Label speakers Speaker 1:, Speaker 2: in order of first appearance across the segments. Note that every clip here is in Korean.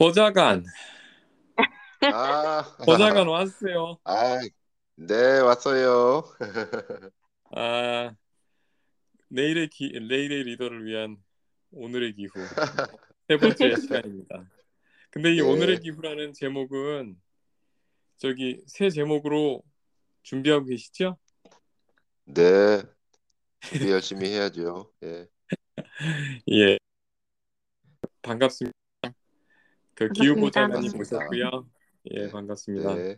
Speaker 1: 보좌관,
Speaker 2: 아,
Speaker 1: 보좌관 왔어요.
Speaker 2: 아, 네, 왔어요.
Speaker 1: 아, 내일의 기, 내일의 리더를 위한 오늘의 기후 세 번째 시간입니다. 근데 이
Speaker 2: 네.
Speaker 1: 오늘의 기후라는 제목은 저기 새 제목으로 준비하고 계시죠?
Speaker 2: 네, 준비 열심히 해야죠. 예.
Speaker 1: 예, 반갑습니다. 그 기후
Speaker 3: 반갑습니다.
Speaker 1: 보좌관님
Speaker 2: 반갑습니다.
Speaker 1: 모셨고요. 예,
Speaker 2: 네.
Speaker 1: 반갑습니다.
Speaker 2: 네,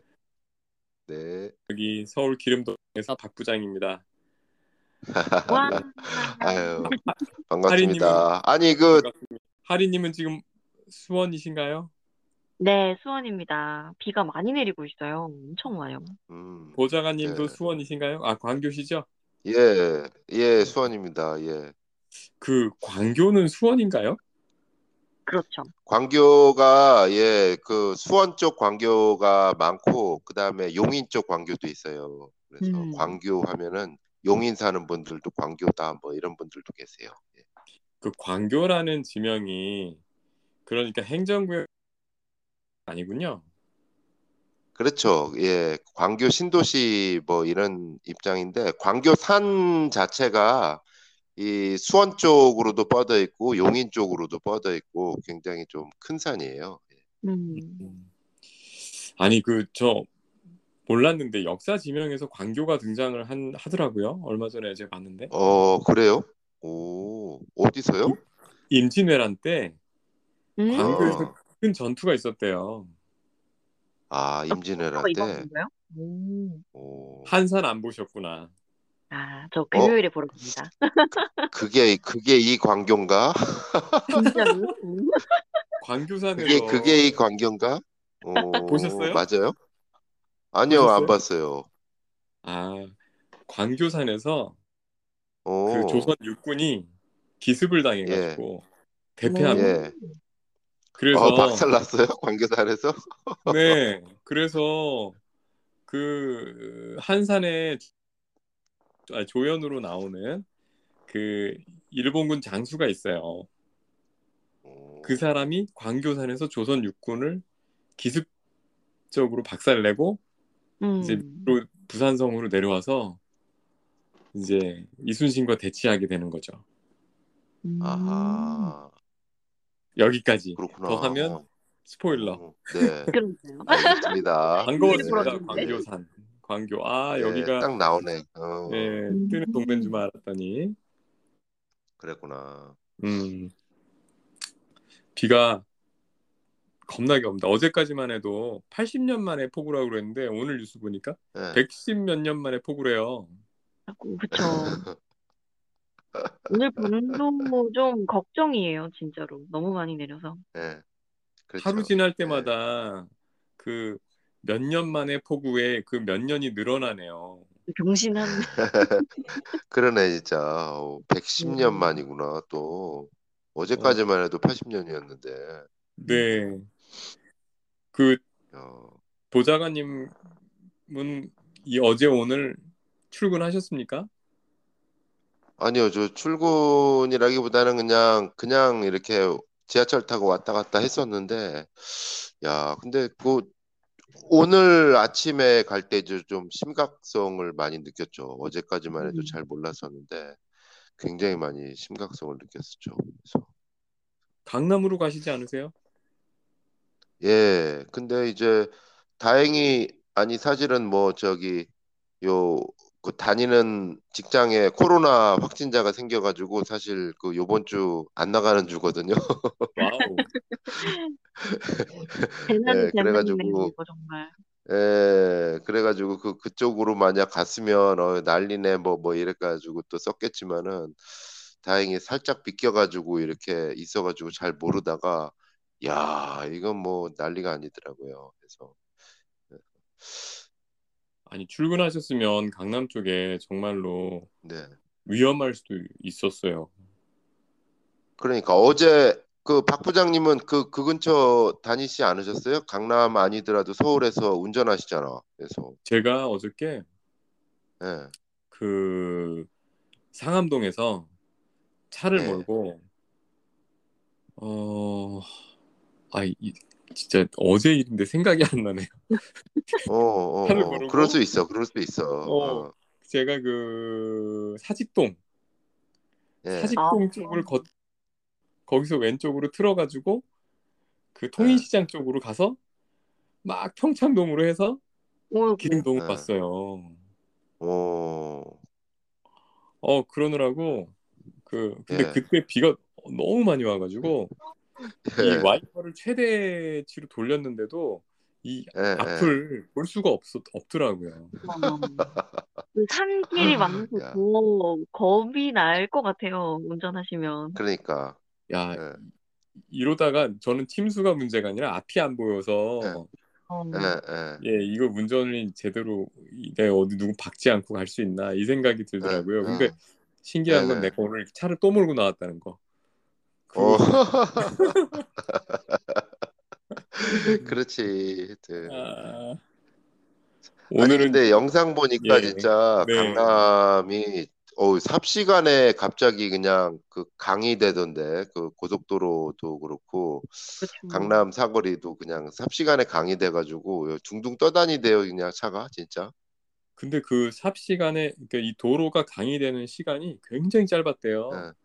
Speaker 2: 네.
Speaker 1: 여기 서울 기름동에서 박 부장입니다.
Speaker 3: 와,
Speaker 2: 아유, 반갑습니다. 아니, 그,
Speaker 1: 반갑습니다. 하리님은 지금 수원이신가요?
Speaker 3: 네, 수원입니다. 비가 많이 내리고 있어요. 엄청 와요.
Speaker 2: 음,
Speaker 1: 보좌관님도
Speaker 2: 네.
Speaker 1: 수원이신가요? 아, 광교시죠?
Speaker 2: 예, 예, 수원입니다. 예.
Speaker 1: 그 광교는 수원인가요?
Speaker 3: 그렇죠.
Speaker 2: 광교가, 예, 그 수원 쪽 광교가 많고, 그 다음에 용인 쪽 광교도 있어요. 그래서
Speaker 3: 음.
Speaker 2: 광교 하면은 용인 사는 분들도 광교다, 뭐 이런 분들도 계세요. 예.
Speaker 1: 그 광교라는 지명이 그러니까 행정구역 아니군요.
Speaker 2: 그렇죠. 예, 광교 신도시 뭐 이런 입장인데 광교 산 자체가 이 수원 쪽으로도 뻗어 있고 용인 쪽으로도 뻗어 있고 굉장히 좀 큰 산이에요.
Speaker 3: 음,
Speaker 1: 아니 그 저 몰랐는데 역사 지명에서 광교가 등장을 한 하더라고요. 얼마 전에 제가 봤는데
Speaker 2: 어, 그래요? 오, 어디서요?
Speaker 1: 임진왜란 때
Speaker 3: 음,
Speaker 1: 광교에서 큰 전투가 있었대요.
Speaker 2: 아, 임진왜란
Speaker 3: 어, 이거
Speaker 2: 때.
Speaker 3: 음,
Speaker 2: 오,
Speaker 1: 한산 안 보셨구나.
Speaker 3: 아, 저 금요일에 보러 갑니다.
Speaker 2: 그게 그게 이 광교인가?
Speaker 3: 진짜로? 음.
Speaker 1: 광교산에서
Speaker 2: 그게 그게 이 광교인가? 오,
Speaker 1: 보셨어요?
Speaker 2: 맞아요? 아니요, 안
Speaker 1: 보셨어요?
Speaker 2: 봤어요.
Speaker 1: 아 광교산에서
Speaker 2: 오,
Speaker 1: 그 조선 육군이 기습을 당해가지고 대패합니다.
Speaker 2: 예.
Speaker 1: 그래서
Speaker 2: 어, 박살 났어요? 광교산에서?
Speaker 1: 네, 그래서 그 한산의 아, 조연으로 나오는 그 일본군 장수가 있어요.
Speaker 2: 오.
Speaker 1: 그 사람이 광교산에서 조선 육군을 기습적으로 박살내고 이제
Speaker 3: 음,
Speaker 1: 밑으로 부산성으로 내려와서 이제 이순신과 대치하게 되는 거죠.
Speaker 3: 음.
Speaker 2: 아하,
Speaker 1: 여기까지.
Speaker 2: 그렇구나.
Speaker 1: 더 하면 스포일러.
Speaker 2: 어, 네,
Speaker 3: 그러네요.
Speaker 2: 알겠습니다.
Speaker 1: 반가웠습니다.
Speaker 3: 네.
Speaker 1: 광교산. 광교. 아,
Speaker 2: 네,
Speaker 1: 여기가
Speaker 2: 딱 나오네. 어,
Speaker 1: 예, 뜨는 동네인 줄 알았더니
Speaker 2: 그랬구나.
Speaker 1: 음. 비가 겁나게 옵니다. 어제까지만 해도 80년 만에 폭우라고 그랬는데 오늘 뉴스 보니까
Speaker 2: 네.
Speaker 1: 110몇 년 만에 폭우래요.
Speaker 3: 그쵸. 오늘 밤도 좀 걱정이에요, 진짜로. 너무 많이 내려서.
Speaker 2: 네, 그렇죠.
Speaker 1: 하루 지날 때마다 그 몇 년 만에 폭우에 그 몇 년이 늘어나네요.
Speaker 3: 병신한.
Speaker 2: 그러네, 진짜. 어, 110년
Speaker 3: 음.
Speaker 2: 만이구나, 또. 어제까지만 해도 80년이었는데.
Speaker 1: 네. 그
Speaker 2: 어,
Speaker 1: 보좌관님은 이 어제 오늘 출근하셨습니까?
Speaker 2: 아니요, 저 출근이라기보다는 그냥, 그냥 이렇게 지하철 타고 왔다 갔다 했었는데, 야, 근데 그, 오늘 아침에 갈때좀 심각성을 많이 느꼈죠. 어제까지만 해도
Speaker 3: 음.
Speaker 2: 잘 몰랐었는데, 굉장히 많이 심각성을 느꼈었죠. 그래서,
Speaker 1: 강남으로 가시지 않으세요?
Speaker 2: 예, 근데 이제 다행히, 아니, 사실은 뭐, 저기, 요, 그 다니는 직장에 코로나 확진자가 생겨가지고 사실 그 요번 주 안 나가는 주거든요. 예, 그래가지고. 예, 그래가지고 그 그쪽으로 만약 갔으면 어, 난리네 뭐 뭐 이래가지고 또 썼겠지만은 다행히 살짝 비껴가지고 이렇게 있어가지고 잘 모르다가 야 이건 뭐 난리가 아니더라고요. 그래서
Speaker 1: 아니 출근하셨으면 강남 쪽에 정말로
Speaker 2: 네,
Speaker 1: 위험할 수도 있었어요.
Speaker 2: 그러니까 어제 그 박 부장님은 그 그 근처 다니시 않으셨어요? 강남 아니더라도 서울에서 운전하시잖아. 그래서
Speaker 1: 제가 어저께
Speaker 2: 예,
Speaker 1: 그 상암동에서 차를
Speaker 2: 네.
Speaker 1: 몰고 어, 아, 이, 진짜 어제 일인데 생각이 안 나네요.
Speaker 2: 어, 어, 어. 그럴 수 있어. 그럴 수 있어.
Speaker 1: 어.
Speaker 2: 어.
Speaker 1: 제가 그 사직동
Speaker 2: 예.
Speaker 1: 사직동
Speaker 3: 아.
Speaker 1: 쪽을 거, 거기서 왼쪽으로 틀어가지고 그 통인시장 쪽으로 가서 막 평창동으로 해서
Speaker 3: 오,
Speaker 1: 기흥동을
Speaker 2: 네.
Speaker 1: 봤어요.
Speaker 2: 어.
Speaker 1: 어 그러느라고 그 근데
Speaker 2: 예.
Speaker 1: 그때 비가 너무 많이 와가지고 이
Speaker 2: 예.
Speaker 1: 와이퍼를 최대치로 돌렸는데도 이
Speaker 2: 예, 예.
Speaker 1: 앞을 볼 수가 없 없더라고요.
Speaker 3: 그 산길이
Speaker 2: 야.
Speaker 3: 더 겁이 날 것 같아요. 운전하시면.
Speaker 2: 그러니까.
Speaker 1: 야
Speaker 2: 예.
Speaker 1: 이러다가 저는 침수가 문제가 아니라 앞이 안 보여서
Speaker 3: 어,
Speaker 2: 예, 예.
Speaker 1: 예 이거 운전을 제대로 내가 어디 누구 박지 않고 갈 수 있나 이 생각이 들더라고요.
Speaker 2: 예,
Speaker 1: 근데
Speaker 2: 예.
Speaker 1: 신기한 건
Speaker 2: 네네.
Speaker 1: 내가 오늘 차를 또 몰고 나왔다는 거.
Speaker 2: 어.
Speaker 1: 그거-
Speaker 2: 그렇지. 하여튼.
Speaker 1: 아,
Speaker 2: 아니
Speaker 1: 오늘은
Speaker 2: 근데 영상 보니까
Speaker 1: 예.
Speaker 2: 진짜
Speaker 1: 네.
Speaker 2: 강남이 어 삽시간에 갑자기 그냥 그 강이 되던데 그 고속도로도 그렇고
Speaker 3: 그렇죠.
Speaker 2: 강남 사거리도 그냥 삽시간에 강이 돼가지고 둥둥 떠다니대요 그냥 차가 진짜.
Speaker 1: 근데 그 삽 시간에 그러니까 이 도로가 강의되는 시간이 굉장히 짧았대요.
Speaker 2: 예.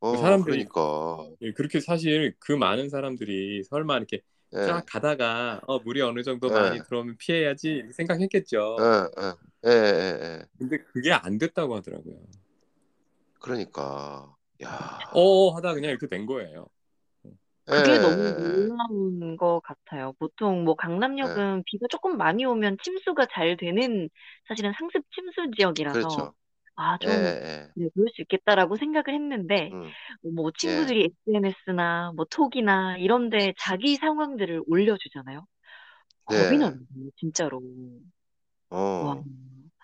Speaker 2: 어
Speaker 1: 사람들이-
Speaker 2: 그러니까.
Speaker 1: 예, 그렇게 사실 그 많은 사람들이 설마 이렇게
Speaker 2: 예.
Speaker 1: 쫙 가다가 어 물이 어느 정도
Speaker 2: 예.
Speaker 1: 많이 들어오면 피해야지 생각했겠죠.
Speaker 2: 예, 예, 예, 예, 예.
Speaker 1: 근데 그게 안 됐다고 하더라고요.
Speaker 2: 그러니까 야.
Speaker 1: 어 하다 그냥 이렇게 된 거예요.
Speaker 3: 그게
Speaker 2: 예,
Speaker 3: 너무. 놀라운 것 같아요. 보통 뭐 강남역은 비가 조금 많이 오면 침수가 잘 되는 사실은 상습 침수 지역이라서
Speaker 2: 그렇죠.
Speaker 3: 아, 좀
Speaker 2: 예, 예.
Speaker 3: 네, 그럴 수 있겠다라고 생각을 했는데
Speaker 2: 음.
Speaker 3: 뭐 친구들이 SNS나 뭐 톡이나 이런 데 자기 상황들을 올려주잖아요. 겁이
Speaker 2: 네.
Speaker 3: 나요, 진짜로. 와.
Speaker 2: 어,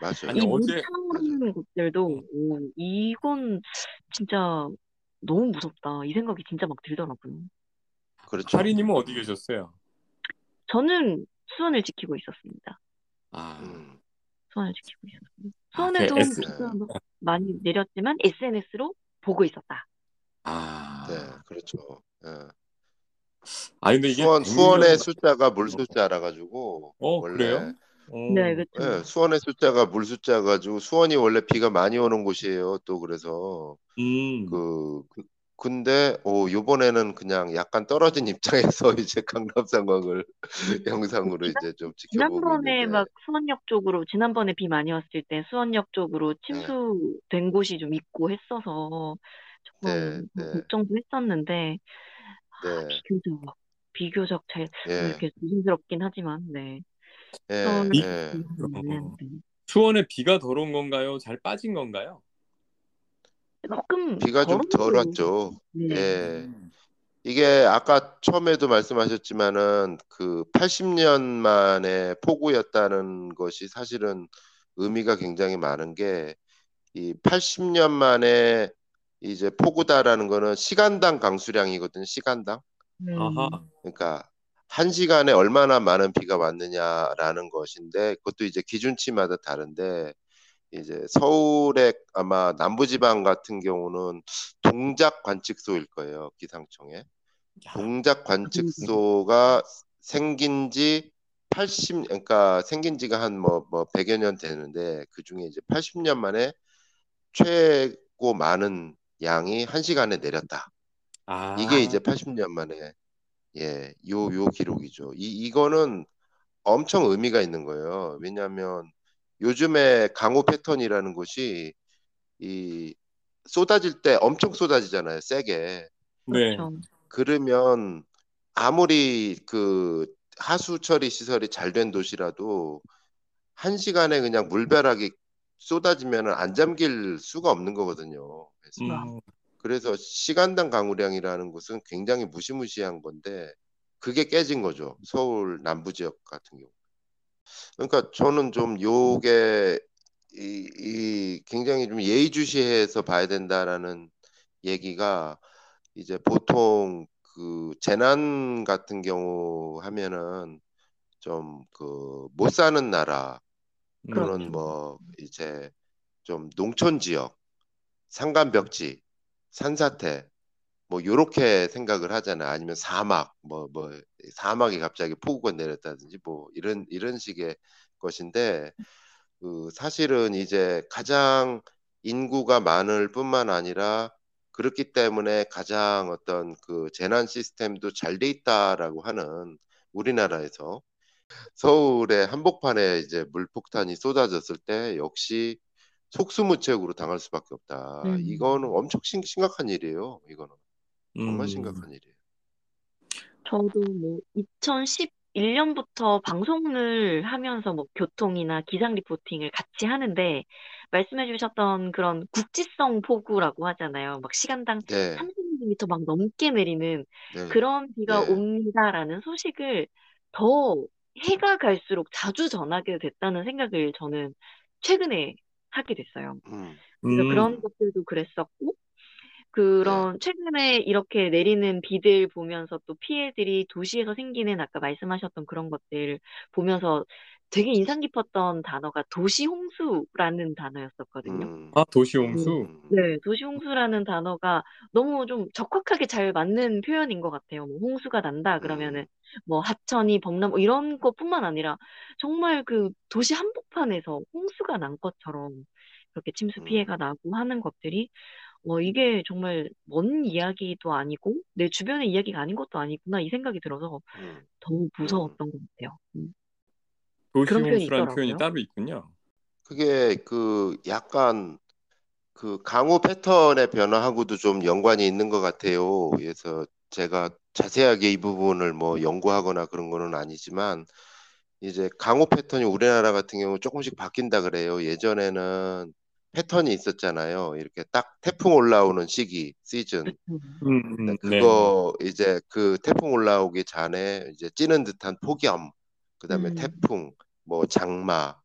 Speaker 2: 맞아요.
Speaker 1: 아니,
Speaker 3: 이
Speaker 1: 어제-
Speaker 3: 물타오르는 것들도 오, 이건 진짜 너무 무섭다. 이 생각이 진짜 막 들더라고요.
Speaker 2: 그렇죠.
Speaker 1: 하리님은 어디 계셨어요?
Speaker 3: 저는 수원을 지키고 있었습니다.
Speaker 1: 아,
Speaker 2: 음.
Speaker 3: 수원을 지키고 있었습니다.
Speaker 1: 아,
Speaker 3: 수원에도
Speaker 1: 그 S-
Speaker 3: 비가 막 많이 내렸지만 SNS로 보고 있었다.
Speaker 1: 아,
Speaker 2: 네, 그렇죠. 예.
Speaker 1: 아 근데 이게
Speaker 2: 수원
Speaker 1: 100년
Speaker 2: 수원의 숫자가 물 숫자라 가지고
Speaker 1: 어
Speaker 2: 원래
Speaker 1: 그래요? 어,
Speaker 3: 네, 그렇죠.
Speaker 2: 예, 수원의 숫자가 물 숫자 가지고 수원이 원래 비가 많이 오는 곳이에요. 또 그래서
Speaker 1: 음,
Speaker 2: 그, 그 근데 오 요번에는 그냥 약간 떨어진 입장에서 이제 강남 상황을 영상으로 이제 좀 지켜보고
Speaker 3: 지난번에
Speaker 2: 있는데
Speaker 3: 막 수원역 쪽으로 지난번에 비 많이 왔을 때 수원역 쪽으로
Speaker 2: 네.
Speaker 3: 침수된 곳이 좀 있고 했어서 조금
Speaker 2: 네, 네.
Speaker 3: 걱정도 했었는데 아,
Speaker 2: 네,
Speaker 3: 비교적 비교적 잘
Speaker 2: 예,
Speaker 3: 이렇게 조심스럽긴 하지만 네.
Speaker 2: 예, 예.
Speaker 3: 음, 네.
Speaker 1: 수원에 비가 덜온 건가요? 잘 빠진 건가요?
Speaker 3: 조금
Speaker 2: 비가 좀 덜 왔죠.
Speaker 3: 네.
Speaker 2: 예.
Speaker 1: 음.
Speaker 2: 이게 아까 처음에도 말씀하셨지만은 그 80년 만에 폭우였다는 것이 사실은 의미가 굉장히 많은 게 이 80년 만에 이제 폭우다라는 거는 시간당 강수량이거든요. 시간당.
Speaker 3: 음,
Speaker 1: 아하.
Speaker 2: 그러니까 한 시간에 얼마나 많은 비가 왔느냐라는 것인데 그것도 이제 기준치마다 다른데 이제 서울의 아마 남부지방 같은 경우는 동작 관측소일 거예요. 기상청에.
Speaker 1: 야,
Speaker 2: 동작 관측소가 생긴 지 80, 그러니까 생긴 지가 한 뭐, 뭐 100여 년 되는데 그 중에 이제 80년 만에 최고 많은 양이 한 시간에 내렸다.
Speaker 1: 아,
Speaker 2: 이게 이제 80년 만에 예, 요, 요 기록이죠. 이, 이거는 엄청 의미가 있는 거예요. 왜냐하면 요즘에 강우 패턴이라는 것이 이 쏟아질 때 엄청 쏟아지잖아요. 세게.
Speaker 1: 네.
Speaker 3: 그렇죠.
Speaker 2: 그러면 아무리 그 하수 처리 시설이 잘 된 도시라도 한 시간에 그냥 물벼락이 쏟아지면 안 잠길 수가 없는 거거든요. 그래서,
Speaker 1: 음,
Speaker 2: 그래서 시간당 강우량이라는 것은 굉장히 무시무시한 건데 그게 깨진 거죠. 서울 남부 지역 같은 경우. 그러니까 저는 좀 요게 이, 이 굉장히 좀 예의주시해서 봐야 된다라는 얘기가 이제 보통 그 재난 같은 경우 하면은 좀 그 못 사는 나라 또는
Speaker 3: 그렇죠.
Speaker 2: 뭐 이제 좀 농촌 지역, 산간벽지, 산사태 뭐 요렇게 생각을 하잖아. 아니면 사막 뭐뭐 사막이 갑자기 폭우가 내렸다든지 뭐 이런 이런 식의 것인데 그 사실은 이제 가장 인구가 많을 뿐만 아니라 그렇기 때문에 가장 어떤 그 재난 시스템도 잘 돼 있다라고 하는 우리나라에서 서울의 한복판에 이제 물폭탄이 쏟아졌을 때 역시 속수무책으로 당할 수밖에 없다.
Speaker 3: 음.
Speaker 2: 이거는 엄청 심, 심각한 일이에요. 이거는 정말
Speaker 1: 음.
Speaker 2: 심각한 일이에요.
Speaker 3: 저도 뭐 2011년부터 방송을 하면서 뭐 교통이나 기상 리포팅을 같이 하는데 말씀해 주셨던 그런 국지성 폭우라고 하잖아요. 막 시간당
Speaker 2: 네,
Speaker 3: 30mm 막 넘게 내리는
Speaker 2: 네,
Speaker 3: 그런 비가
Speaker 2: 네.
Speaker 3: 옵니다라는 소식을 더 해가 갈수록 자주 전하게 됐다는 생각을 저는 최근에 하게 됐어요.
Speaker 2: 음,
Speaker 3: 그래서
Speaker 1: 음.
Speaker 3: 그런 것들도 그랬었고, 그런 최근에 이렇게 내리는 비들 보면서 또 피해들이 도시에서 생기는 아까 말씀하셨던 그런 것들 보면서 되게 인상 깊었던 단어가 도시 홍수라는 단어였었거든요.
Speaker 2: 음,
Speaker 1: 아, 도시 홍수.
Speaker 2: 음,
Speaker 3: 네, 도시 홍수라는 단어가 너무 좀 적확하게 잘 맞는 표현인 것 같아요. 뭐 홍수가 난다 그러면은 뭐 하천이 범람 뭐 이런 것뿐만 아니라 정말 그 도시 한복판에서 홍수가 난 것처럼 그렇게 침수 피해가
Speaker 2: 음.
Speaker 3: 나고 하는 것들이 어 이게 정말 먼 이야기도 아니고 내 주변의 이야기가 아닌 것도 아니구나 이 생각이 들어서
Speaker 2: 음.
Speaker 3: 더 무서웠던 것 같아요. 음.
Speaker 1: 도시홍수라는
Speaker 3: 있더라고요.
Speaker 1: 표현이 따로 있군요.
Speaker 2: 그게 그 약간 그 강우 패턴의 변화하고도 좀 연관이 있는 것 같아요. 그래서 제가 자세하게 이 부분을 뭐 연구하거나 그런 거는 아니지만 이제 강우 패턴이 우리나라 같은 경우 조금씩 바뀐다 그래요. 예전에는 패턴이 있었잖아요. 이렇게 딱 태풍 올라오는 시기, 시즌.
Speaker 3: 음.
Speaker 1: 음, 음, 네.
Speaker 2: 그거 이제 그 태풍 올라오기 전에 이제 찌는 듯한 폭염, 그다음에
Speaker 3: 음.
Speaker 2: 태풍, 뭐 장마,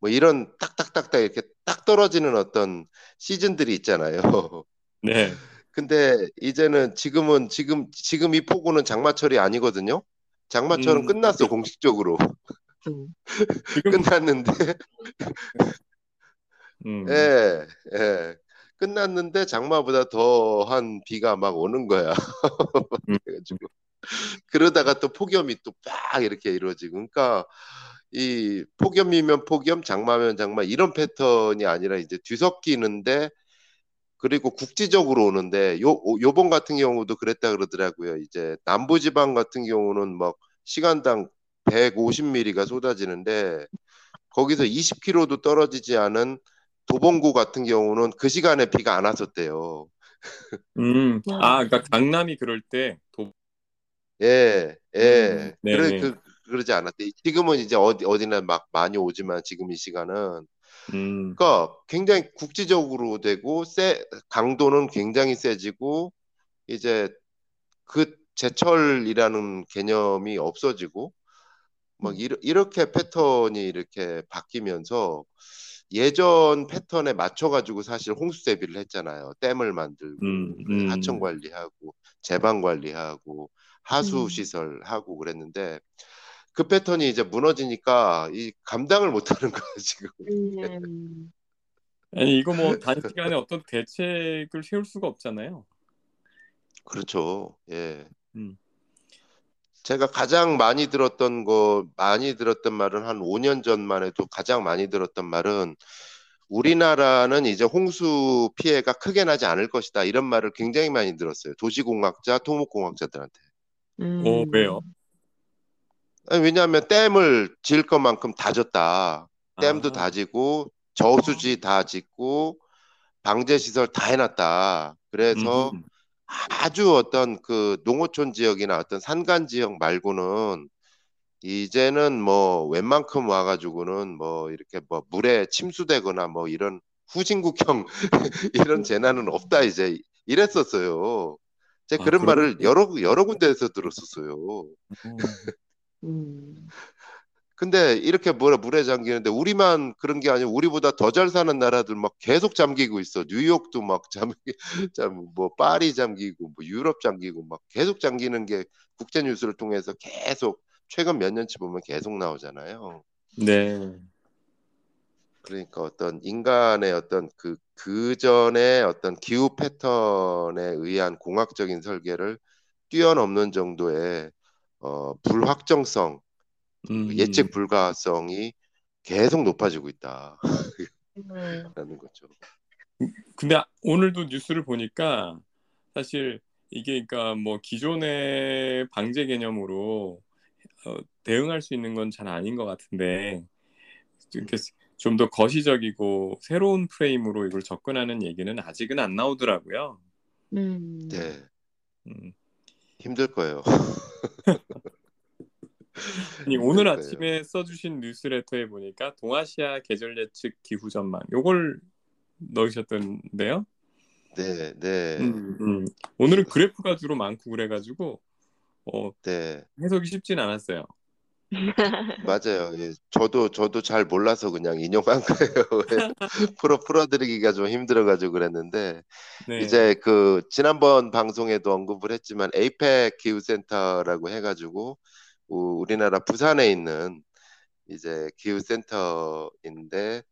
Speaker 2: 뭐 이런 딱딱딱딱 이렇게 딱 떨어지는 어떤 시즌들이 있잖아요.
Speaker 1: 네.
Speaker 2: 근데 이제는 지금은 지금 지금 이 폭우는 장마철이 아니거든요. 장마철은
Speaker 1: 음,
Speaker 2: 끝났어 공식적으로
Speaker 3: 음.
Speaker 1: 지금
Speaker 2: 끝났는데
Speaker 1: 음,
Speaker 2: 예, 예. 끝났는데 장마보다 더한 비가 막 오는 거야.
Speaker 1: 음.
Speaker 2: 그래가지고 그러다가 또 폭염이 또 빡 이렇게 이루어지고 그러니까 이 폭염이면 폭염, 장마면 장마 이런 패턴이 아니라 이제 뒤섞이는데 그리고 국지적으로 오는데 요 요번 같은 경우도 그랬다 그러더라고요. 이제 남부 지방 같은 경우는 막 시간당 150mm가 쏟아지는데 거기서 20km도 떨어지지 않은 도봉구 같은 경우는 그 시간에 비가 안 왔었대요.
Speaker 1: 음.
Speaker 3: 와.
Speaker 1: 아, 그러니까 강남이 그럴 때 도,
Speaker 2: 예, 예.
Speaker 1: 음, 네,
Speaker 2: 그래
Speaker 1: 네.
Speaker 2: 그 그러지 않았대. 지금은 이제 어디 어디나 막 많이 오지만 지금 이 시간은
Speaker 1: 음,
Speaker 2: 그러니까 굉장히 국지적으로 되고 세 강도는 굉장히 세지고 이제 그 제철이라는 개념이 없어지고 막 이러, 이렇게 패턴이 이렇게 바뀌면서 예전 패턴에 맞춰가지고 사실 홍수 대비를 했잖아요. 댐을 만들고
Speaker 1: 음,
Speaker 2: 그
Speaker 1: 음.
Speaker 2: 하천 관리하고 제방 관리하고 하수
Speaker 3: 음.
Speaker 2: 시설 하고 그랬는데 그 패턴이 이제 무너지니까 이 감당을 못하는 거야 지금.
Speaker 3: 음.
Speaker 1: 아니 이거 뭐 단시간에 어떤 대책을 세울 수가 없잖아요.
Speaker 2: 그렇죠. 예.
Speaker 1: 음.
Speaker 2: 제가 가장 많이 들었던 거, 많이 들었던 말은 한 5년 전만 해도 가장 많이 들었던 말은 우리나라는 이제 홍수 피해가 크게 나지 않을 것이다. 이런 말을 굉장히 많이 들었어요. 도시공학자, 토목공학자들한테.
Speaker 3: 음.
Speaker 1: 어, 왜요?
Speaker 2: 아니, 왜냐하면 댐을 지을 것만큼 다 졌다. 댐도
Speaker 1: 아,
Speaker 2: 다 지고 저수지 다 짓고 방제 시설 다 해놨다. 그래서
Speaker 1: 음흠.
Speaker 2: 아주 어떤 그 농어촌 지역이나 어떤 산간 지역 말고는 이제는 뭐 웬만큼 와가지고는 뭐 이렇게 뭐 물에 침수되거나 뭐 이런 후진국형 이런 재난은 없다 이제 이랬었어요. 제가
Speaker 1: 아,
Speaker 2: 그런 말을
Speaker 1: 그러겠어요?
Speaker 2: 여러 여러 군데에서 들었었어요.
Speaker 1: 음.
Speaker 3: 음.
Speaker 2: 근데 이렇게 뭐라 물에 잠기는데 우리만 그런 게 아니고 우리보다 더 잘 사는 나라들 막 계속 잠기고 있어. 뉴욕도 막 잠기, 잠뭐 파리 잠기고 뭐 유럽 잠기고 막 계속 잠기는 게 국제 뉴스를 통해서 계속 최근 몇 년치 보면 계속 나오잖아요.
Speaker 1: 네.
Speaker 2: 그러니까 어떤 인간의 어떤 그, 그 전에 어떤 기후 패턴에 의한 공학적인 설계를 뛰어넘는 정도의 어, 불확정성,
Speaker 1: 음,
Speaker 2: 예측 불가성이 계속 높아지고 있다.
Speaker 3: 음.
Speaker 2: 라는 거죠.
Speaker 1: 근데 오늘도 뉴스를 보니까 사실 이게 그러니까 뭐 기존의 방제 개념으로 어, 대응할 수 있는 건 잘 아닌 것 같은데 이렇게 좀 더 거시적이고 새로운 프레임으로 이걸 접근하는 얘기는 아직은 안 나오더라고요.
Speaker 3: 음.
Speaker 2: 네,
Speaker 1: 음.
Speaker 2: 힘들 거예요.
Speaker 1: 아니, 오늘
Speaker 2: 그러니까요.
Speaker 1: 아침에 써주신 뉴스레터에 보니까 동아시아 계절 예측 기후 전망 요걸 넣으셨던데요.
Speaker 2: 네, 네,
Speaker 1: 음, 음. 오늘은 그래프가 주로 많고 그래가지고 어,
Speaker 2: 네,
Speaker 1: 해석이 쉽진 않았어요.
Speaker 2: 맞아요. 예, 저도 저도 잘 몰라서 그냥 인용한 거예요. 왜 풀어 풀어드리기가 좀 힘들어가지고 그랬는데
Speaker 1: 네.
Speaker 2: 이제 그 지난번 방송에도 언급을 했지만 에이펙 기후센터라고 해가지고 우- 우리나라 부산에 있는 이제 기후센터인데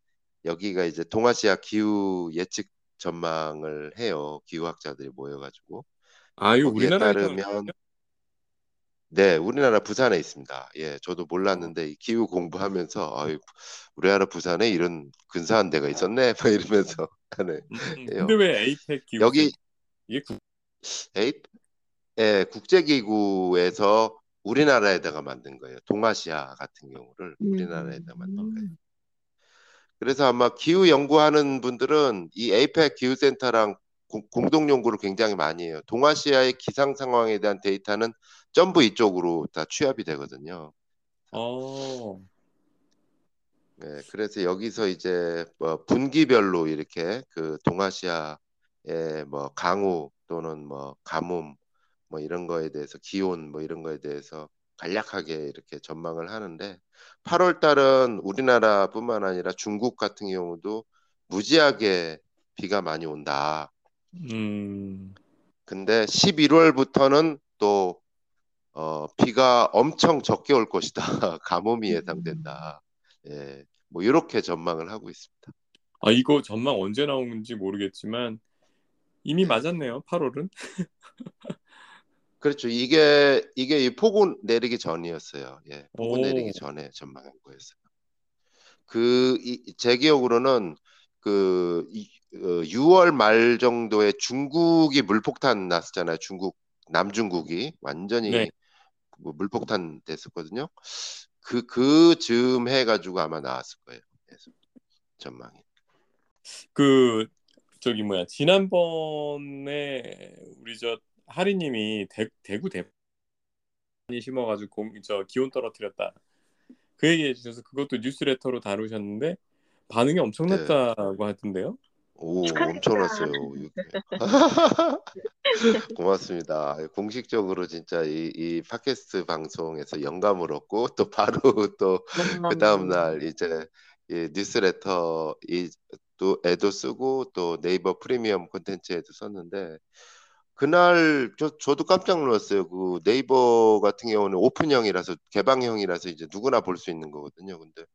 Speaker 2: 여기가 이제 동아시아 기후 예측 전망을 해요. 기후학자들이 모여가지고
Speaker 1: 아, 우리나라에서
Speaker 2: 따르면 네, 우리나라 부산에 있습니다. 예, 저도 몰랐는데 이 기후 공부하면서 아유, 우리나라 부산에 이런 근사한 데가 있었네, 막 이러면서 하네.
Speaker 1: 음. 근데 왜 에이펙 기후
Speaker 2: 여기
Speaker 1: 이게 구-
Speaker 2: 에이, 예, 국제기구에서 우리나라에다가 만든 거예요. 동아시아 같은 경우를 우리나라에다 만든 거예요.
Speaker 3: 음.
Speaker 2: 그래서 아마 기후 연구하는 분들은 이 에이펙 기후센터랑 공- 공동 연구를 굉장히 많이 해요. 동아시아의 기상 상황에 대한 데이터는 전부 이쪽으로 다 취합이 되거든요.
Speaker 1: 어,
Speaker 2: 네, 그래서 여기서 이제 뭐 분기별로 이렇게 그 동아시아의 뭐 강우 또는 뭐 가뭄 뭐 이런 거에 대해서 기온 뭐 이런 거에 대해서 간략하게 이렇게 전망을 하는데 8월 달은 우리나라뿐만 아니라 중국 같은 경우도 무지하게 비가 많이 온다.
Speaker 1: 음,
Speaker 2: 근데 11월부터는 또 어, 비가 엄청 적게 올 것이다. 가뭄이 예상된다. 예, 뭐 이렇게 전망을 하고 있습니다.
Speaker 1: 아 이거 전망 언제 나오는지 모르겠지만 이미 맞았네요. 8월은.
Speaker 2: 그렇죠. 이게 이게 이 폭우 내리기 전이었어요. 예, 폭우
Speaker 1: 오.
Speaker 2: 내리기 전에 전망한 거였어요. 그제 기억으로는 그 이- 어, 6월 말 정도에 중국이 물폭탄 났었잖아요. 중국 남중국이 완전히
Speaker 1: 네.
Speaker 2: 뭐 물폭탄 됐었거든요. 그 그 즈음 해가지고 아마 나왔을 거예요. 전망이.
Speaker 1: 그 저기 뭐야 지난번에 우리 저 하리님이 대, 대구 대 많이 심어가지고 공, 저 기온 떨어뜨렸다 그 얘기 해 주셔서 그것도 뉴스레터로 다루셨는데 반응이 엄청났다고 하던데요.
Speaker 2: 오,
Speaker 3: 축하드립니다.
Speaker 2: 엄청났어요. 고맙습니다. 공식적으로 진짜 이, 이 팟캐스트 방송에서 영감을 얻고 또 바로 또 그 다음 날 이제 이 뉴스레터 이또 애도 쓰고 또 네이버 프리미엄 콘텐츠에도 썼는데 그날 저 저도 깜짝 놀랐어요. 그 네이버 같은 경우는 오픈형이라서 개방형이라서 이제 누구나 볼 수 있는 거거든요. 근데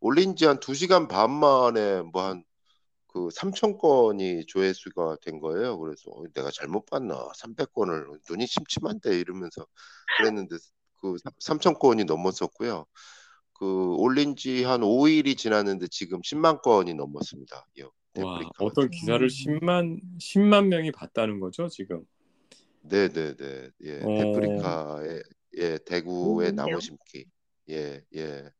Speaker 2: 올린 지 한 두시간반 만에 뭐 한그 3천 건이 조회수가 된 거예요. 그래서 어, 내가 잘못 봤나? 300건을 눈이 침침한데 이러면서 그랬는데 그 3천 건이 넘었었고요. 그 올린 지한 5일이 지났는데 지금 10만 건이 넘었습니다. 이
Speaker 1: 와 어떤 기사를
Speaker 3: 음.
Speaker 1: 10만 10만 명이 봤다는 거죠 지금.
Speaker 2: 네 네 네. 예,
Speaker 1: 어.
Speaker 2: 데프리카의 예, 대구의
Speaker 3: 오,
Speaker 2: 나무? 심기. 예, 예.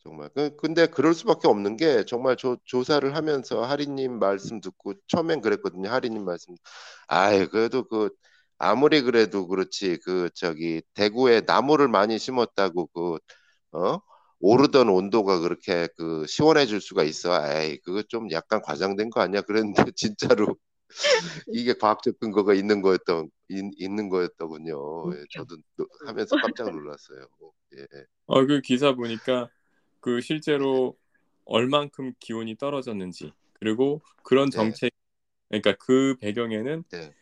Speaker 2: 정말. 그, 근데 그럴 수밖에 없는 게 정말 조, 조사를 하면서 하리님 말씀 듣고 처음엔 그랬거든요. 하리님 말씀. 아이, 그래도 그 아무리 그래도 그렇지. 그 저기 대구에 나무를 많이 심었다고 그 어? 오르던 온도가 그렇게 그 시원해질 수가 있어. 에이, 그거 좀 약간 과장된 거 아니야? 그랬는데 진짜로 이게 과학적 근거가 있는 거였던 있, 있는 거였더군요. 예,
Speaker 3: 그렇죠.
Speaker 2: 저도 노- 하면서 깜짝 놀랐어요. 예.
Speaker 1: 어 그 기사 보니까 그 실제로 얼만큼 기온이 떨어졌는지 그리고 그런
Speaker 2: 네.
Speaker 1: 정책 그러니까 그 배경에는
Speaker 2: 네.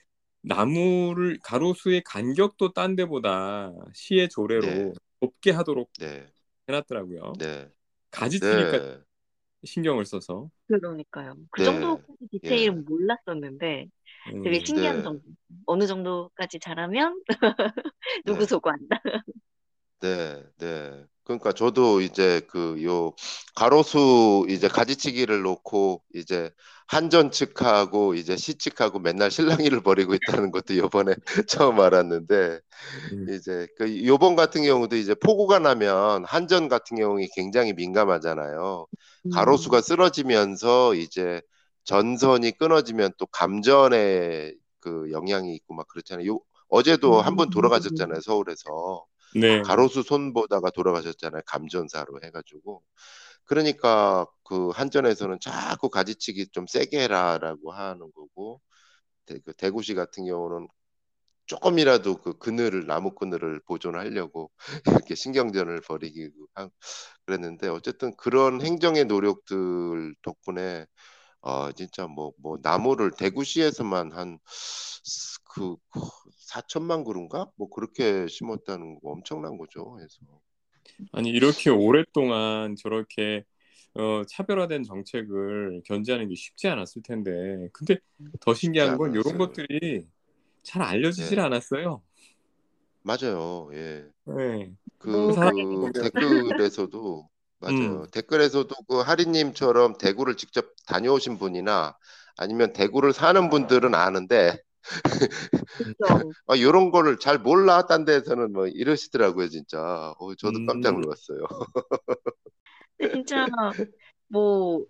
Speaker 1: 나무를 가로수의 간격도 딴 데보다 시의 조례로
Speaker 2: 네.
Speaker 1: 높게 하도록
Speaker 2: 네.
Speaker 1: 해놨더라고요.
Speaker 2: 네.
Speaker 1: 가지 트니까
Speaker 2: 네.
Speaker 1: 신경을 써서.
Speaker 3: 그러니까요. 그
Speaker 2: 네,
Speaker 3: 정도까지
Speaker 2: 예,
Speaker 3: 디테일은 몰랐었는데 되게
Speaker 1: 음,
Speaker 3: 신기한
Speaker 2: 네,
Speaker 3: 정보. 어느 정도까지 잘하면 누구
Speaker 2: 네.
Speaker 3: 소구한다.
Speaker 2: 네, 네. 그러니까 저도 이제 그 요 가로수 이제 가지치기를 놓고 이제 한전 측하고 이제 시 측하고 맨날 실랑이를 벌이고 있다는 것도 요번에 처음 알았는데
Speaker 1: 음,
Speaker 2: 이제 그 요번 같은 경우도 이제 폭우가 나면 한전 같은 경우에 굉장히 민감하잖아요. 가로수가
Speaker 3: 음,
Speaker 2: 쓰러지면서 이제 전선이 끊어지면 또 감전에 그 영향이 있고 막 그렇잖아요. 요 어제도 한분
Speaker 3: 음,
Speaker 2: 돌아가셨잖아요, 서울에서.
Speaker 1: 네,
Speaker 2: 가로수 손 보다가 돌아가셨잖아요. 감전사로 해가지고. 그러니까 그 한전에서는 자꾸 가지치기 좀 세게 해라라고 하는 거고, 대, 그 대구시 같은 경우는 조금이라도 그 그늘을 나무 그늘을 보존하려고 이렇게 신경전을 벌이기도 하 그랬는데 어쨌든 그런 행정의 노력들 덕분에 어 진짜 뭐뭐 나무를 대구시에서만 한 그 4천만 그루인가 뭐 그렇게 심었다는 거 엄청난 거죠. 그래서
Speaker 1: 아니 이렇게 오랫동안 저렇게 어, 차별화된 정책을 견제하는 게 쉽지 않았을 텐데, 근데 더 신기한 건 이런
Speaker 2: 않았어요.
Speaker 1: 것들이 잘 알려지질
Speaker 2: 예,
Speaker 1: 않았어요.
Speaker 2: 맞아요. 예.
Speaker 1: 네.
Speaker 2: 그, 그
Speaker 1: 보면
Speaker 2: 댓글에서도 맞아요.
Speaker 1: 음,
Speaker 2: 댓글에서도 그 하리님처럼 대구를 직접 다녀오신 분이나 아니면 대구를 사는 분들은 아는데. 아, 이런 거를 잘 몰라 딴 데에서는 뭐 이러시더라고요, 진짜. 어, 저도 깜짝
Speaker 1: 음,
Speaker 2: 놀랐어요.
Speaker 3: 진짜 뭐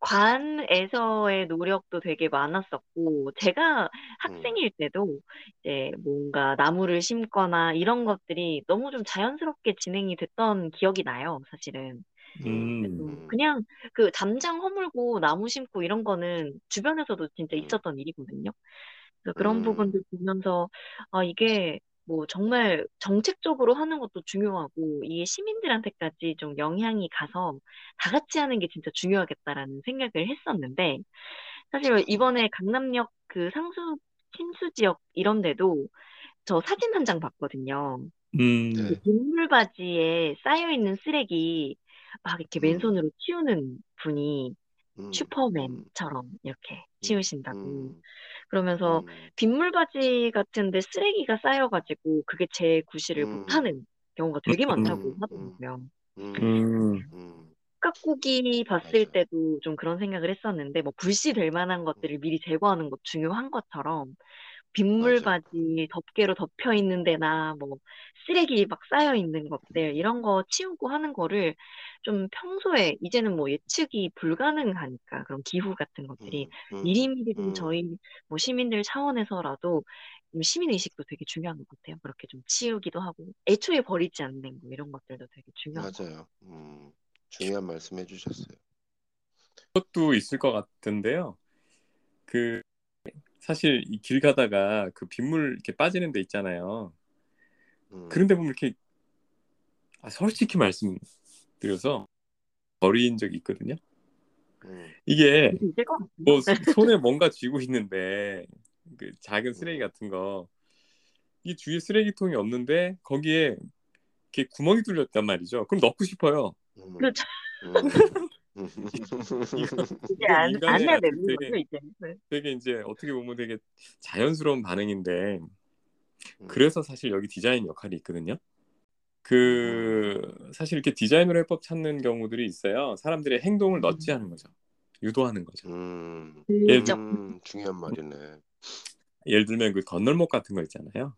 Speaker 3: 관에서의 노력도 되게 많았었고, 제가
Speaker 2: 음,
Speaker 3: 학생일 때도 이제 뭔가 나무를 심거나 이런 것들이 너무 좀 자연스럽게 진행이 됐던 기억이 나요, 사실은.
Speaker 2: 음,
Speaker 1: 음,
Speaker 2: 음,
Speaker 3: 그냥 그 담장 허물고 나무 심고 이런 거는 주변에서도 진짜
Speaker 2: 음,
Speaker 3: 있었던 일이거든요. 그래서 그런
Speaker 2: 음,
Speaker 3: 부분들 보면서 아 이게 뭐 정말 정책적으로 하는 것도 중요하고 이게 시민들한테까지 좀 영향이 가서 다 같이 하는 게 진짜 중요하겠다라는 생각을 했었는데 사실
Speaker 2: 음,
Speaker 3: 이번에 강남역 그 상수 신수 지역 이런 데도 저 사진 한 장 봤거든요. 그
Speaker 2: 네,
Speaker 1: 음,
Speaker 3: 빗물바지에 쌓여 있는 쓰레기 막 이렇게
Speaker 2: 음,
Speaker 3: 맨손으로 치우는 분이
Speaker 2: 음, 음,
Speaker 3: 슈퍼맨처럼 이렇게
Speaker 2: 음,
Speaker 3: 치우신다고.
Speaker 2: 음,
Speaker 3: 그러면서
Speaker 2: 음,
Speaker 3: 빗물 바지 같은데 쓰레기가 쌓여가지고 그게 재구실을
Speaker 2: 음,
Speaker 3: 못하는 경우가 되게 많다고
Speaker 2: 음, 음,
Speaker 3: 하더라고요.
Speaker 2: 음,
Speaker 1: 음,
Speaker 2: 음,
Speaker 3: 깍고기 봤을
Speaker 2: 맞아.
Speaker 3: 때도 좀 그런 생각을 했었는데 뭐 불씨될 만한
Speaker 2: 음,
Speaker 3: 것들을 미리 제거하는 것 중요한 것처럼
Speaker 2: 맞아.
Speaker 3: 빗물바지 덮개로 덮여 있는 데나 뭐 쓰레기 막 쌓여 있는 것들 이런 거 치우고 하는 거를 좀 평소에 이제는 뭐 예측이 불가능하니까 그런 기후 같은 것들이
Speaker 2: 음, 음,
Speaker 3: 미리미리 좀
Speaker 2: 음,
Speaker 3: 저희 뭐 시민들 차원에서라도 좀 시민 의식도 되게 중요한 것 같아요. 그렇게 좀 치우기도 하고 애초에 버리지 않는 거 이런 것들도 되게 중요한 것 같아요.
Speaker 2: 맞아요. 음, 중요한 말씀 해주셨어요.
Speaker 1: 그것도 있을 것 같은데요. 그 사실 이 길 가다가 그 빗물 이렇게 빠지는 데 있잖아요.
Speaker 2: 음,
Speaker 1: 그런데 보면 이렇게 아, 솔직히 말씀드려서 버린 적이 있거든요.
Speaker 2: 음,
Speaker 1: 이게. 뭐 손에 뭔가 쥐고 있는데 그 작은 쓰레기
Speaker 2: 음,
Speaker 1: 같은 거 이 주위에 쓰레기통이 없는데 거기에 이렇게 구멍이 뚫렸단 말이죠. 그럼 넣고 싶어요.
Speaker 2: 음,
Speaker 3: 그렇죠.
Speaker 2: 음,
Speaker 1: 이건
Speaker 3: 안, 안
Speaker 1: 인간의
Speaker 3: 해야 되는 거죠,
Speaker 1: 되게
Speaker 3: 이제. 네.
Speaker 1: 되게 이제 어떻게 보면 되게 자연스러운 반응인데
Speaker 2: 음,
Speaker 1: 그래서 사실 여기 디자인 역할이 있거든요.
Speaker 2: 음,
Speaker 1: 그 사실 이렇게 디자인으로 해법 찾는 경우들이 있어요. 사람들의 행동을 넣지
Speaker 3: 음,
Speaker 1: 하는 거죠. 유도하는 거죠.
Speaker 2: 음,
Speaker 1: 예를.
Speaker 2: 음, 중요한 말이네.
Speaker 1: 예를 들면 그 건널목 같은 거 있잖아요.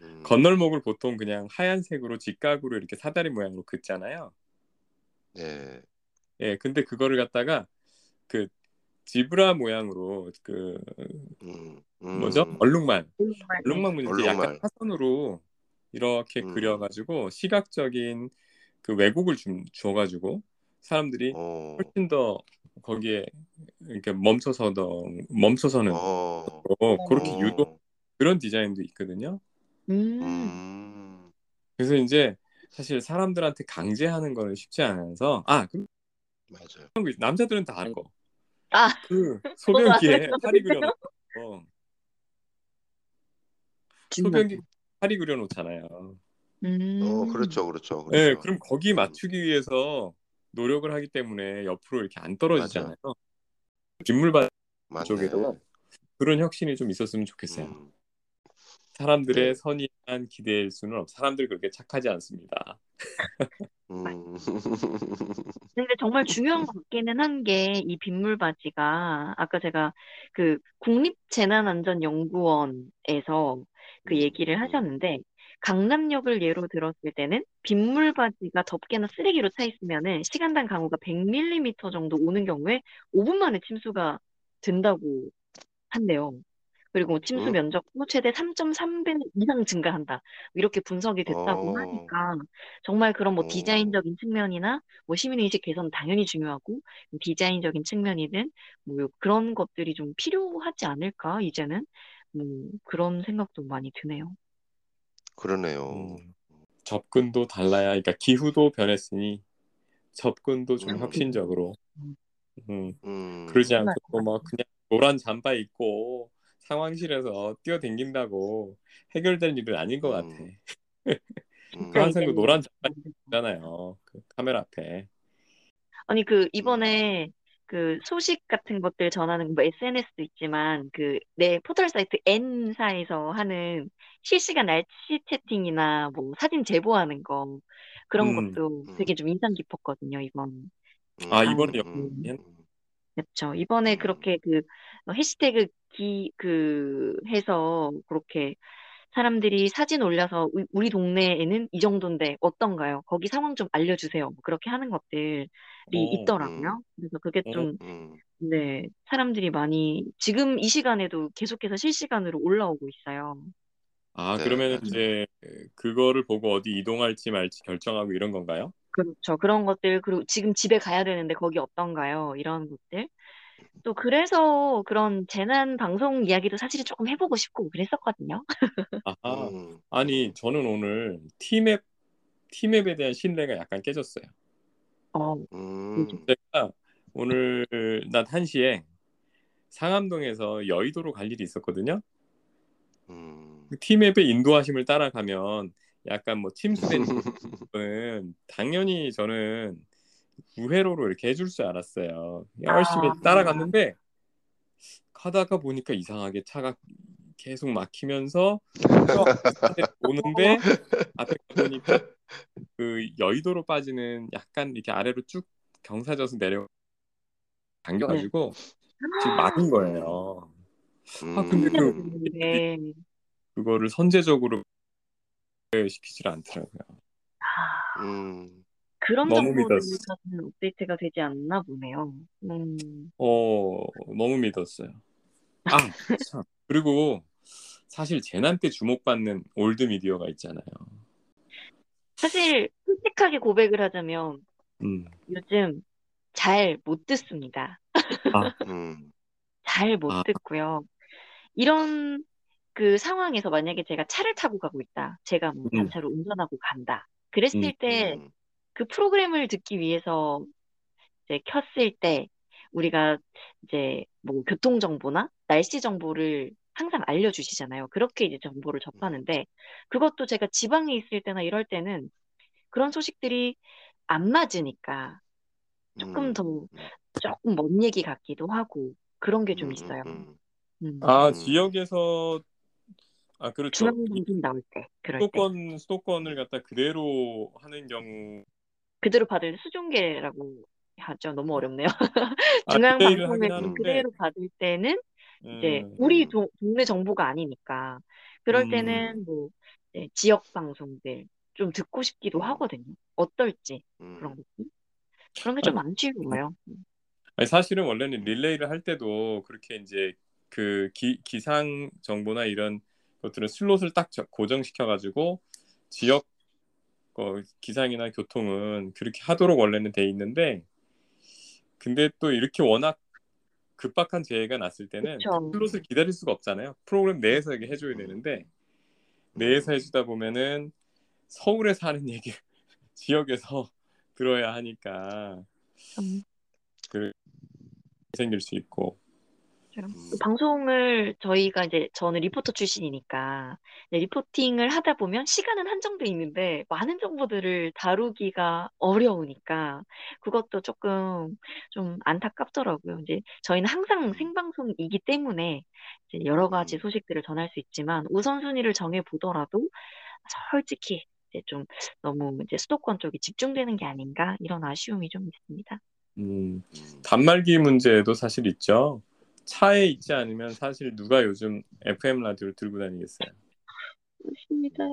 Speaker 2: 음,
Speaker 1: 건널목을 보통 그냥 하얀색으로 직각으로 이렇게 사다리 모양으로 긋잖아요.
Speaker 2: 네,
Speaker 1: 예, 근데 그거를 갖다가 그 지브라 모양으로 그
Speaker 2: 음,
Speaker 1: 뭐죠?
Speaker 2: 음,
Speaker 1: 얼룩말,
Speaker 3: 정말, 네.
Speaker 1: 얼룩말 문제 약간
Speaker 2: 얼룩말.
Speaker 1: 사선으로 이렇게
Speaker 2: 음,
Speaker 1: 그려가지고 시각적인 그 왜곡을 좀 줘가지고 사람들이
Speaker 2: 어,
Speaker 1: 훨씬 더 거기에 이렇게 멈춰서 더 멈춰서는
Speaker 2: 어,
Speaker 1: 어, 그렇게 유도
Speaker 2: 어,
Speaker 1: 그런 디자인도 있거든요.
Speaker 3: 음,
Speaker 2: 음,
Speaker 1: 그래서 이제 사실 사람들한테 강제하는 거는 쉽지 않아서 아 그럼
Speaker 2: 맞아요.
Speaker 1: 남자들은 다 아는 거.
Speaker 3: 아,
Speaker 1: 그. 소변기에 파리 그려놓고 어. 소변기 파리 그려놓잖아요.
Speaker 2: 어,
Speaker 3: 음,
Speaker 2: 그렇죠, 그렇죠,
Speaker 1: 예,
Speaker 2: 그렇죠.
Speaker 1: 그럼 거기
Speaker 2: 음,
Speaker 1: 맞추기 위해서 노력을 하기 때문에 옆으로 이렇게 안. 떨어지잖아요.
Speaker 2: 맞네.
Speaker 1: 쪽에도 그런 혁신이 좀 있었으면 좋겠어요.
Speaker 2: 음.
Speaker 1: 사람들의
Speaker 2: 네.
Speaker 1: 선의만 기대일 수는 없. 사람들 그렇게 착하지 않습니다.
Speaker 2: 음.
Speaker 3: 근데 정말 중요한 것 같기는 한 게 이 빗물 바지가 아까 제가 그 국립재난안전연구원에서 그
Speaker 2: 음,
Speaker 3: 얘기를
Speaker 2: 음.
Speaker 3: 하셨는데 강남역을 예로 들었을 때는 빗물 바지가 덮개나 쓰레기로 차 있으면은 시간당 강우가 100mm 정도 오는 경우에 5분 만에 침수가 된다고 한대요. 그리고 침수
Speaker 2: 음?
Speaker 3: 면적도 최대 3.3배 이상 증가한다. 이렇게 분석이 됐다고
Speaker 2: 어.
Speaker 3: 하니까 정말 그런 뭐
Speaker 2: 어.
Speaker 3: 디자인적인 측면이나 뭐 시민의식 개선 당연히 중요하고 디자인적인 측면이든 뭐 요- 그런 것들이 좀 필요하지 않을까 이제는 뭐 그런 생각도 많이 드네요.
Speaker 2: 그러네요.
Speaker 1: 음, 접근도 달라야, 그러니까 기후도 변했으니 접근도 좀
Speaker 2: 음.
Speaker 1: 혁신적으로. 음,
Speaker 2: 음.
Speaker 1: 그러지
Speaker 3: 정말
Speaker 1: 않고 또뭐 그냥 노란 잠바 입고 상황실에서 뛰어댕긴다고 해결될 일은 아닌 것 같아.
Speaker 2: 음.
Speaker 1: 그
Speaker 2: 음.
Speaker 1: 학생도
Speaker 3: 이제는
Speaker 1: 노란 잠바 입잖아요. 그 카메라 앞에.
Speaker 3: 아니 그 이번에 그 소식 같은 것들 전하는 뭐 SNS도 있지만 그 내 포털 사이트 N사에서 하는 실시간 날씨 채팅이나 뭐 사진 제보하는 거 그런
Speaker 1: 음.
Speaker 3: 것도
Speaker 2: 음.
Speaker 3: 되게 좀 인상 깊었거든요, 이번.
Speaker 1: 아,
Speaker 3: 음.
Speaker 1: 이번에
Speaker 2: 음.
Speaker 1: 연-
Speaker 3: 그렇죠. 이번에
Speaker 2: 음.
Speaker 3: 그렇게 그 어, 해시태그 기, 그 해서 그렇게 사람들이 사진 올려서 우- 우리 동네에는 이 정도인데 어떤가요? 거기 상황 좀 알려주세요. 뭐 그렇게 하는 것들이
Speaker 1: 어,
Speaker 3: 있더라고요. 그래서 그게
Speaker 1: 어,
Speaker 3: 좀,
Speaker 2: 음.
Speaker 3: 네, 사람들이 많이 지금 이 시간에도 계속해서 실시간으로 올라오고 있어요.
Speaker 1: 아,
Speaker 2: 네,
Speaker 1: 그러면
Speaker 2: 맞아요.
Speaker 1: 이제 그거를 보고 어디 이동할지 말지 결정하고 이런 건가요?
Speaker 3: 그렇죠. 그런 것들, 그리고 지금 집에 가야 되는데 거기 어떤가요? 이런 것들. 또 그래서 그런 재난 방송 이야기도 사실은 조금 해보고 싶고 그랬었거든요.
Speaker 1: 아하.
Speaker 2: 음.
Speaker 1: 아니, 저는 오늘 티맵, 티맵에 대한 신뢰가 약간 깨졌어요.
Speaker 3: 어,
Speaker 2: 음.
Speaker 1: 제가 오늘 낮 1 시에 상암동에서 여의도로 갈 일이 있었거든요.
Speaker 2: 음.
Speaker 1: 그 티맵의 인도하심을 따라가면 약간 뭐 침수된 부분은 당연히 저는 우회로로 이렇게 해줄 줄 알았어요. 열심히
Speaker 3: 아.
Speaker 1: 따라갔는데 가다가 보니까 이상하게 차가 계속 막히면서 오는데 앞에 보니까 그 여의도로 빠지는 약간 이렇게 아래로 쭉 경사져서 내려 당겨가지고 지금 막은 거예요. 아 근데 그
Speaker 2: 음.
Speaker 3: 네.
Speaker 1: 그거를 선제적으로 시키질 않더라고요.
Speaker 3: 아,
Speaker 2: 음.
Speaker 3: 그런
Speaker 1: 너무
Speaker 3: 정보들까지는 업데이트가 되지 않나 보네요. 음,
Speaker 1: 어 너무 믿었어요. 아 참. 그리고 사실 재난 때 주목받는 old media가 있잖아요.
Speaker 3: 사실 솔직하게 고백을 하자면
Speaker 1: 음.
Speaker 3: 요즘 잘 못 듣습니다.
Speaker 2: 음.
Speaker 3: 잘못
Speaker 1: 아.
Speaker 3: 듣고요. 이런 그 상황에서 만약에 제가 차를 타고 가고 있다. 제가 뭐
Speaker 1: 음.
Speaker 3: 단차로 운전하고 간다. 그랬을
Speaker 1: 음.
Speaker 3: 때
Speaker 2: 음.
Speaker 3: 그 프로그램을 듣기 위해서 이제 켰을 때 우리가 이제 뭐 교통 정보나 날씨 정보를 항상 알려주시잖아요. 그렇게 이제 정보를 접하는데 그것도 제가 지방에 있을 때나 이럴 때는 그런 소식들이 안 맞으니까 조금
Speaker 2: 음.
Speaker 3: 더 조금 먼 얘기 같기도 하고 그런 게좀
Speaker 2: 음,
Speaker 3: 있어요.
Speaker 2: 음,
Speaker 3: 음.
Speaker 1: 아
Speaker 2: 음.
Speaker 1: 지역에서 아 그렇죠.
Speaker 3: 중앙방송 나올 때 그럴 때
Speaker 1: 수도권 수도권을 갖다 그대로 하는 경우
Speaker 3: 그대로 받을 때 수중계라고 하죠. 너무 어렵네요.
Speaker 1: 아,
Speaker 3: 중앙
Speaker 1: 그대로
Speaker 3: 받을 때는 이제
Speaker 1: 음,
Speaker 3: 우리
Speaker 2: 음.
Speaker 3: 도- 동네 정보가 아니니까 그럴
Speaker 1: 음.
Speaker 3: 때는 뭐 이제 지역 방송들 좀 듣고 싶기도
Speaker 2: 음.
Speaker 3: 하거든요. 어떨지
Speaker 2: 음.
Speaker 3: 그런 것들 그런 게좀안 쉬워요.
Speaker 1: 아니, 사실은 원래는 릴레이를 할 때도 그렇게 이제 그 기, 기상 정보나 이런 것들은 슬롯을 딱 저- 고정시켜가지고 지역 어, 기상이나 교통은 그렇게 하도록 원래는 돼 있는데 근데 또 이렇게 워낙 급박한 재해가 났을 때는
Speaker 3: 그쵸.
Speaker 1: 그 슬롯을 기다릴 수가 없잖아요. 프로그램 내에서 이게 해줘야 되는데 내에서 해주다 보면은 서울에 사는 얘기 지역에서 들어야 하니까
Speaker 3: 음,
Speaker 1: 생길 수 있고
Speaker 3: 맞아요. 방송을 저희가 이제 저는 리포터 출신이니까 이제 리포팅을 하다 보면 시간은 한정돼 있는데 많은 정보들을 다루기가 어려우니까 그것도 조금 좀 안타깝더라고요. 이제 저희는 항상 생방송이기 때문에 이제 여러 가지 소식들을 전할 수 있지만 우선순위를 정해 보더라도 솔직히 이제 좀 너무 이제 수도권 쪽이 집중되는 게 아닌가 이런 아쉬움이 좀 있습니다.
Speaker 1: 음, 단말기 문제도 사실 있죠. 차에 있지 않으면 사실 누가 요즘 FM 라디오를 들고 다니겠어요.
Speaker 3: 맞습니다.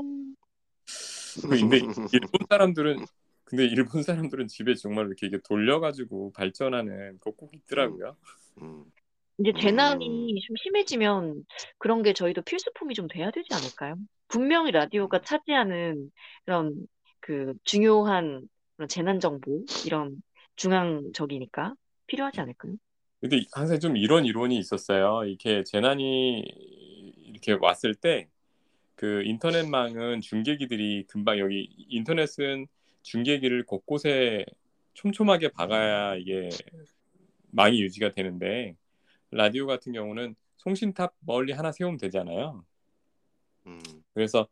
Speaker 1: 근데 일본 사람들은 근데 일본 사람들은 집에 정말 이렇게 이게 돌려가지고 발전하는 거 꼭 있더라고요.
Speaker 2: 음.
Speaker 3: 이제
Speaker 2: 음.
Speaker 3: 재난이 좀 심해지면 그런 게 저희도 필수품이 좀 돼야 되지 않을까요? 분명히 라디오가 차지하는 그런 그 중요한 그런 재난 정보 이런 중앙적이니까 필요하지 않을까요?
Speaker 1: 근데 항상 좀 이런 이론이 있었어요. 이렇게 재난이 이렇게 왔을 때 그 인터넷망은 중계기들이 금방 여기 인터넷은 중계기를 곳곳에 촘촘하게 박아야 이게 망이 유지가 되는데 라디오 같은 경우는 송신탑 멀리 하나 세우면 되잖아요.
Speaker 2: 음.
Speaker 1: 그래서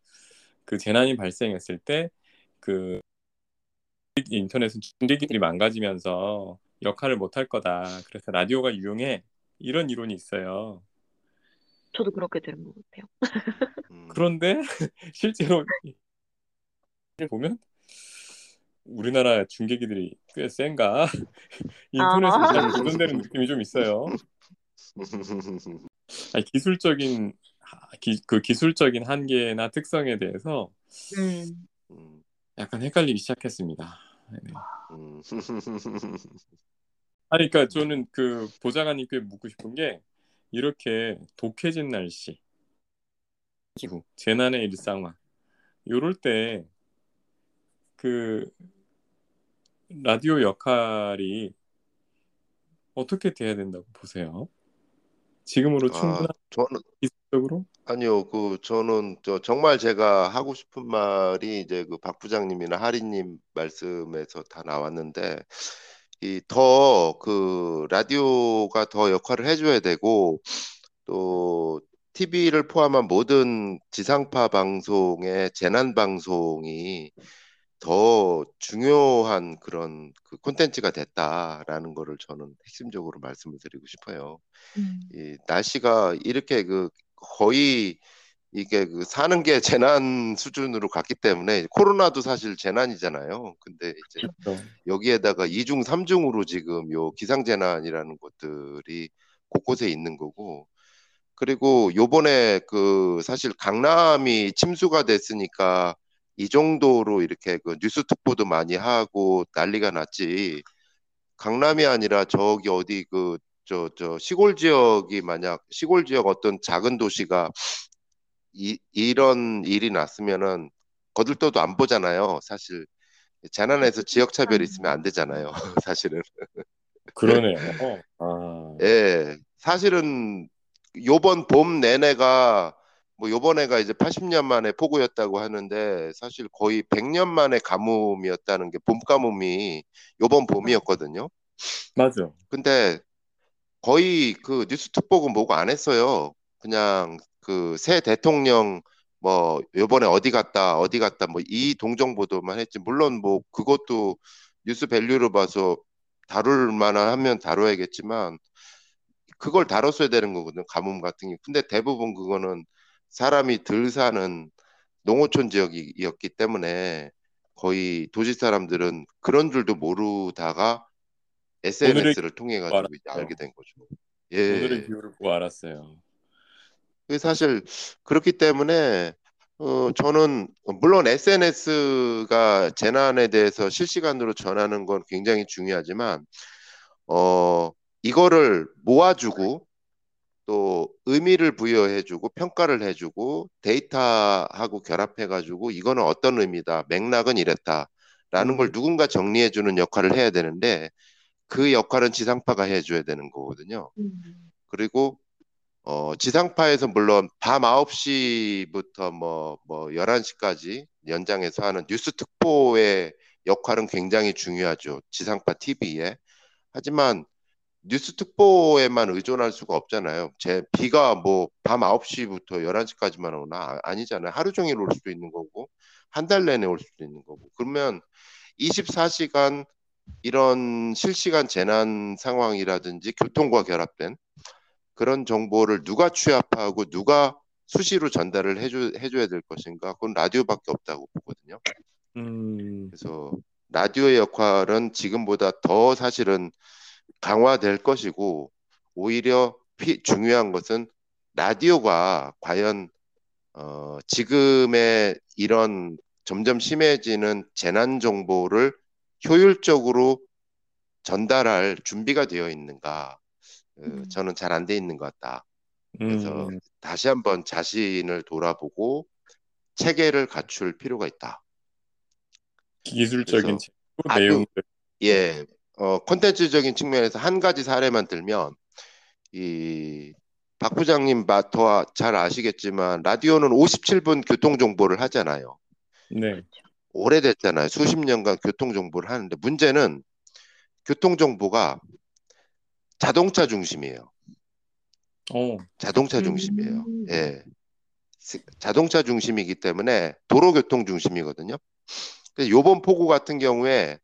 Speaker 1: 그 재난이 발생했을 때 그 인터넷은 중계기들이 망가지면서 역할을 못 할 거다. 그래서 라디오가 유용해. 이런 이론이 있어요.
Speaker 3: 저도 그렇게 들은 것 같아요.
Speaker 2: 음.
Speaker 1: 그런데 실제로 보면 우리나라 중계기들이 꽤 센가? 인터넷은 잘 보존되는 느낌이 좀 있어요. 아니, 기술적인 기, 그 기술적인 한계나 특성에 대해서
Speaker 3: 음,
Speaker 2: 음.
Speaker 1: 약간 헷갈리기 시작했습니다. 네.
Speaker 2: 음.
Speaker 1: 아니, 그러니까 저는 그 보좌관님께 묻고 싶은 게 이렇게 독해진 날씨, 기후, 재난의 일상화, 요럴 때 그 라디오 역할이 어떻게 돼야 된다고 보세요? 지금으로
Speaker 2: 아,
Speaker 1: 충분한
Speaker 2: 저는
Speaker 1: 기술적으로?
Speaker 2: 아니요, 그 저는 저 정말 제가 하고 싶은 말이 이제 그 박 부장님이나 하리님 말씀에서 다 나왔는데 이 더 그 라디오가 더 역할을 해줘야 되고 또 TV를 포함한 모든 지상파 방송의 재난 방송이 더 중요한 그런 그 콘텐츠가 됐다라는 거를 저는 핵심적으로 말씀을 드리고 싶어요.
Speaker 3: 음,
Speaker 2: 이 날씨가 이렇게 그 거의 이게 그 사는 게 재난 수준으로 갔기 때문에 코로나도 사실 재난이잖아요. 근데 이제
Speaker 1: 그렇죠.
Speaker 2: 여기에다가 이중 삼중으로 지금 요 기상재난이라는 것들이 곳곳에 있는 거고 그리고 요번에 그 사실 강남이 침수가 됐으니까 이 정도로 이렇게 그 뉴스 특보도 많이 하고 난리가 났지 강남이 아니라 저기 어디 그 저 저 시골 지역이 만약 시골 지역 어떤 작은 도시가 이, 이런 일이 났으면은 거들떠도 안 보잖아요. 사실 재난에서 지역 차별이 있으면 안 되잖아요. 사실은.
Speaker 1: 그러네요. 아,
Speaker 2: 예. 사실은 요번 봄 내내가 뭐 요번에가 이제 80년 만에 폭우였다고 하는데 사실 거의 100년 만에 가뭄이었다는 게 봄 가뭄이 요번 봄이었거든요.
Speaker 1: 맞아.
Speaker 2: 근데 거의 그 뉴스 특보고 뭐고 안 했어요. 그냥 그 새 대통령 뭐 요번에 어디 갔다 어디 갔다 뭐 이 동정 보도만 했지. 물론 뭐 그것도 news value로 봐서 다룰 만한 하면 다뤄야겠지만 그걸 다뤘어야 되는 거거든. 가뭄 같은 게. 근데 대부분 그거는 사람이 덜 사는 농어촌 지역이었기 때문에 거의 도시 사람들은 그런 줄도 모르다가 SNS를 통해 가지고. 알게 된 거죠.
Speaker 1: 오늘의
Speaker 2: 예.
Speaker 1: 기후를 보고 알았어요.
Speaker 2: 그게 사실 그렇기 때문에 어 저는 물론 SNS가 재난에 대해서 실시간으로 전하는 건 굉장히 중요하지만 어 이거를 모아주고 또 의미를 부여해주고 평가를 해주고 데이터하고 결합해가지고 이거는 어떤 의미다 맥락은 이랬다라는
Speaker 1: 음.
Speaker 2: 걸 누군가 정리해주는 역할을 해야 되는데 그 역할은 지상파가 해줘야 되는 거거든요.
Speaker 3: 음,
Speaker 2: 그리고 어, 지상파에서 물론 밤 9시부터 뭐, 뭐 11시까지 연장해서 하는 뉴스 특보의 역할은 굉장히 중요하죠. 지상파 TV에. 하지만 뉴스 특보에만 의존할 수가 없잖아요. 제 비가 뭐 밤 9시부터 11시까지만 오나 아, 아니잖아요. 하루 종일 올 수도 있는 거고 한 달 내내 올 수도 있는 거고. 그러면 24시간 이런 실시간 재난 상황이라든지 교통과 결합된 그런 정보를 누가 취합하고 누가 수시로 전달을 해줘, 해줘야 될 것인가? 그건 라디오밖에 없다고 보거든요.
Speaker 1: 음,
Speaker 2: 그래서 라디오의 역할은 지금보다 더 사실은 강화될 것이고 오히려 피, 중요한 것은 라디오가 과연 어, 지금의 이런 점점 심해지는 재난 정보를 효율적으로 전달할 준비가 되어 있는가? 어,
Speaker 3: 음.
Speaker 2: 저는 잘 안 돼 있는 것 같다. 그래서
Speaker 1: 음,
Speaker 2: 다시 한번 자신을 돌아보고 체계를 갖출 필요가 있다.
Speaker 1: 기술적인 내용들.
Speaker 2: 예, 어, 콘텐츠적인 측면에서 한 가지 사례만 들면 이 박 부장님 마토와 잘 아시겠지만 라디오는 57분 교통 정보를 하잖아요.
Speaker 1: 네.
Speaker 2: 오래됐잖아요. 수십 년간 교통 정보를 하는데 문제는 교통 정보가 자동차 중심이에요.
Speaker 1: 어,
Speaker 2: 자동차
Speaker 3: 음.
Speaker 2: 중심이에요. 예. 스- 자동차 중심이기 때문에 도로교통 중심이거든요. 근데 요번 폭우 같은 경우에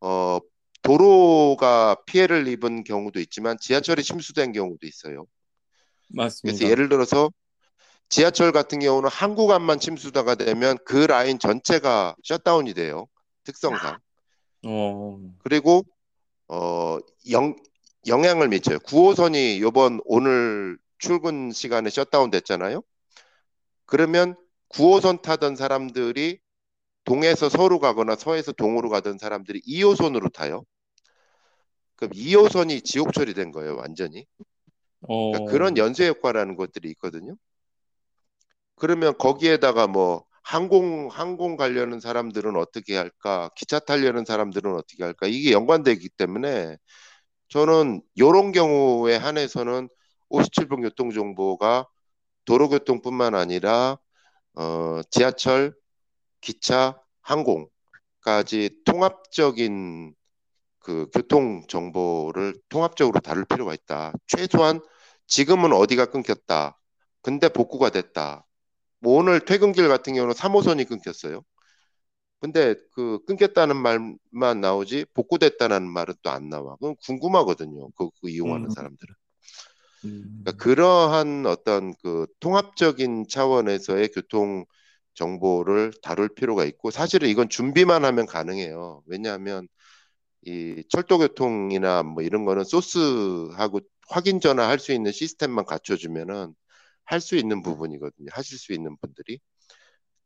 Speaker 2: 어, 도로가 피해를 입은 경우도 있지만 지하철이 침수된 경우도 있어요.
Speaker 1: 맞습니다.
Speaker 2: 그래서 예를 들어서 지하철 같은 경우는 한 구간만 침수가 되면 그 라인 전체가 shutdown이 돼요. 특성상.
Speaker 1: 어,
Speaker 2: 그리고 어, 영, 영향을 미쳐요. 9호선이 이번 오늘 출근 시간에 셧다운 됐잖아요. 그러면 9호선 타던 사람들이 동에서 서로 가거나 서에서 동으로 가던 사람들이 2호선으로 타요. 그럼 2호선이 지옥철이 된 거예요, 완전히.
Speaker 1: 어,
Speaker 2: 그러니까 그런 연쇄 효과라는 것들이 있거든요. 그러면 거기에다가 뭐 항공 항공 가려는 사람들은 어떻게 할까? 기차 타려는 사람들은 어떻게 할까? 이게 연관되기 때문에 저는 이런 경우에 한해서는 57분 교통 정보가 도로교통뿐만 아니라 어, 지하철, 기차, 항공까지 통합적인 그 교통 정보를 통합적으로 다룰 필요가 있다. 최소한 지금은 어디가 끊겼다. 근데 복구가 됐다. 뭐 오늘 퇴근길 같은 경우는 3호선이 끊겼어요. 근데 그 끊겼다는 말만 나오지 복구됐다는 말은 또 안 나와. 그건 궁금하거든요. 그, 그 이용하는
Speaker 1: 음.
Speaker 2: 사람들은.
Speaker 1: 음,
Speaker 2: 그러니까 그러한 어떤 그 통합적인 차원에서의 교통 정보를 다룰 필요가 있고 사실은 이건 준비만 하면 가능해요. 왜냐하면 이 철도교통이나 뭐 이런 거는 소스하고 확인 전화할 수 있는 시스템만 갖춰주면은 할 수 있는 부분이거든요. 하실 수 있는 분들이.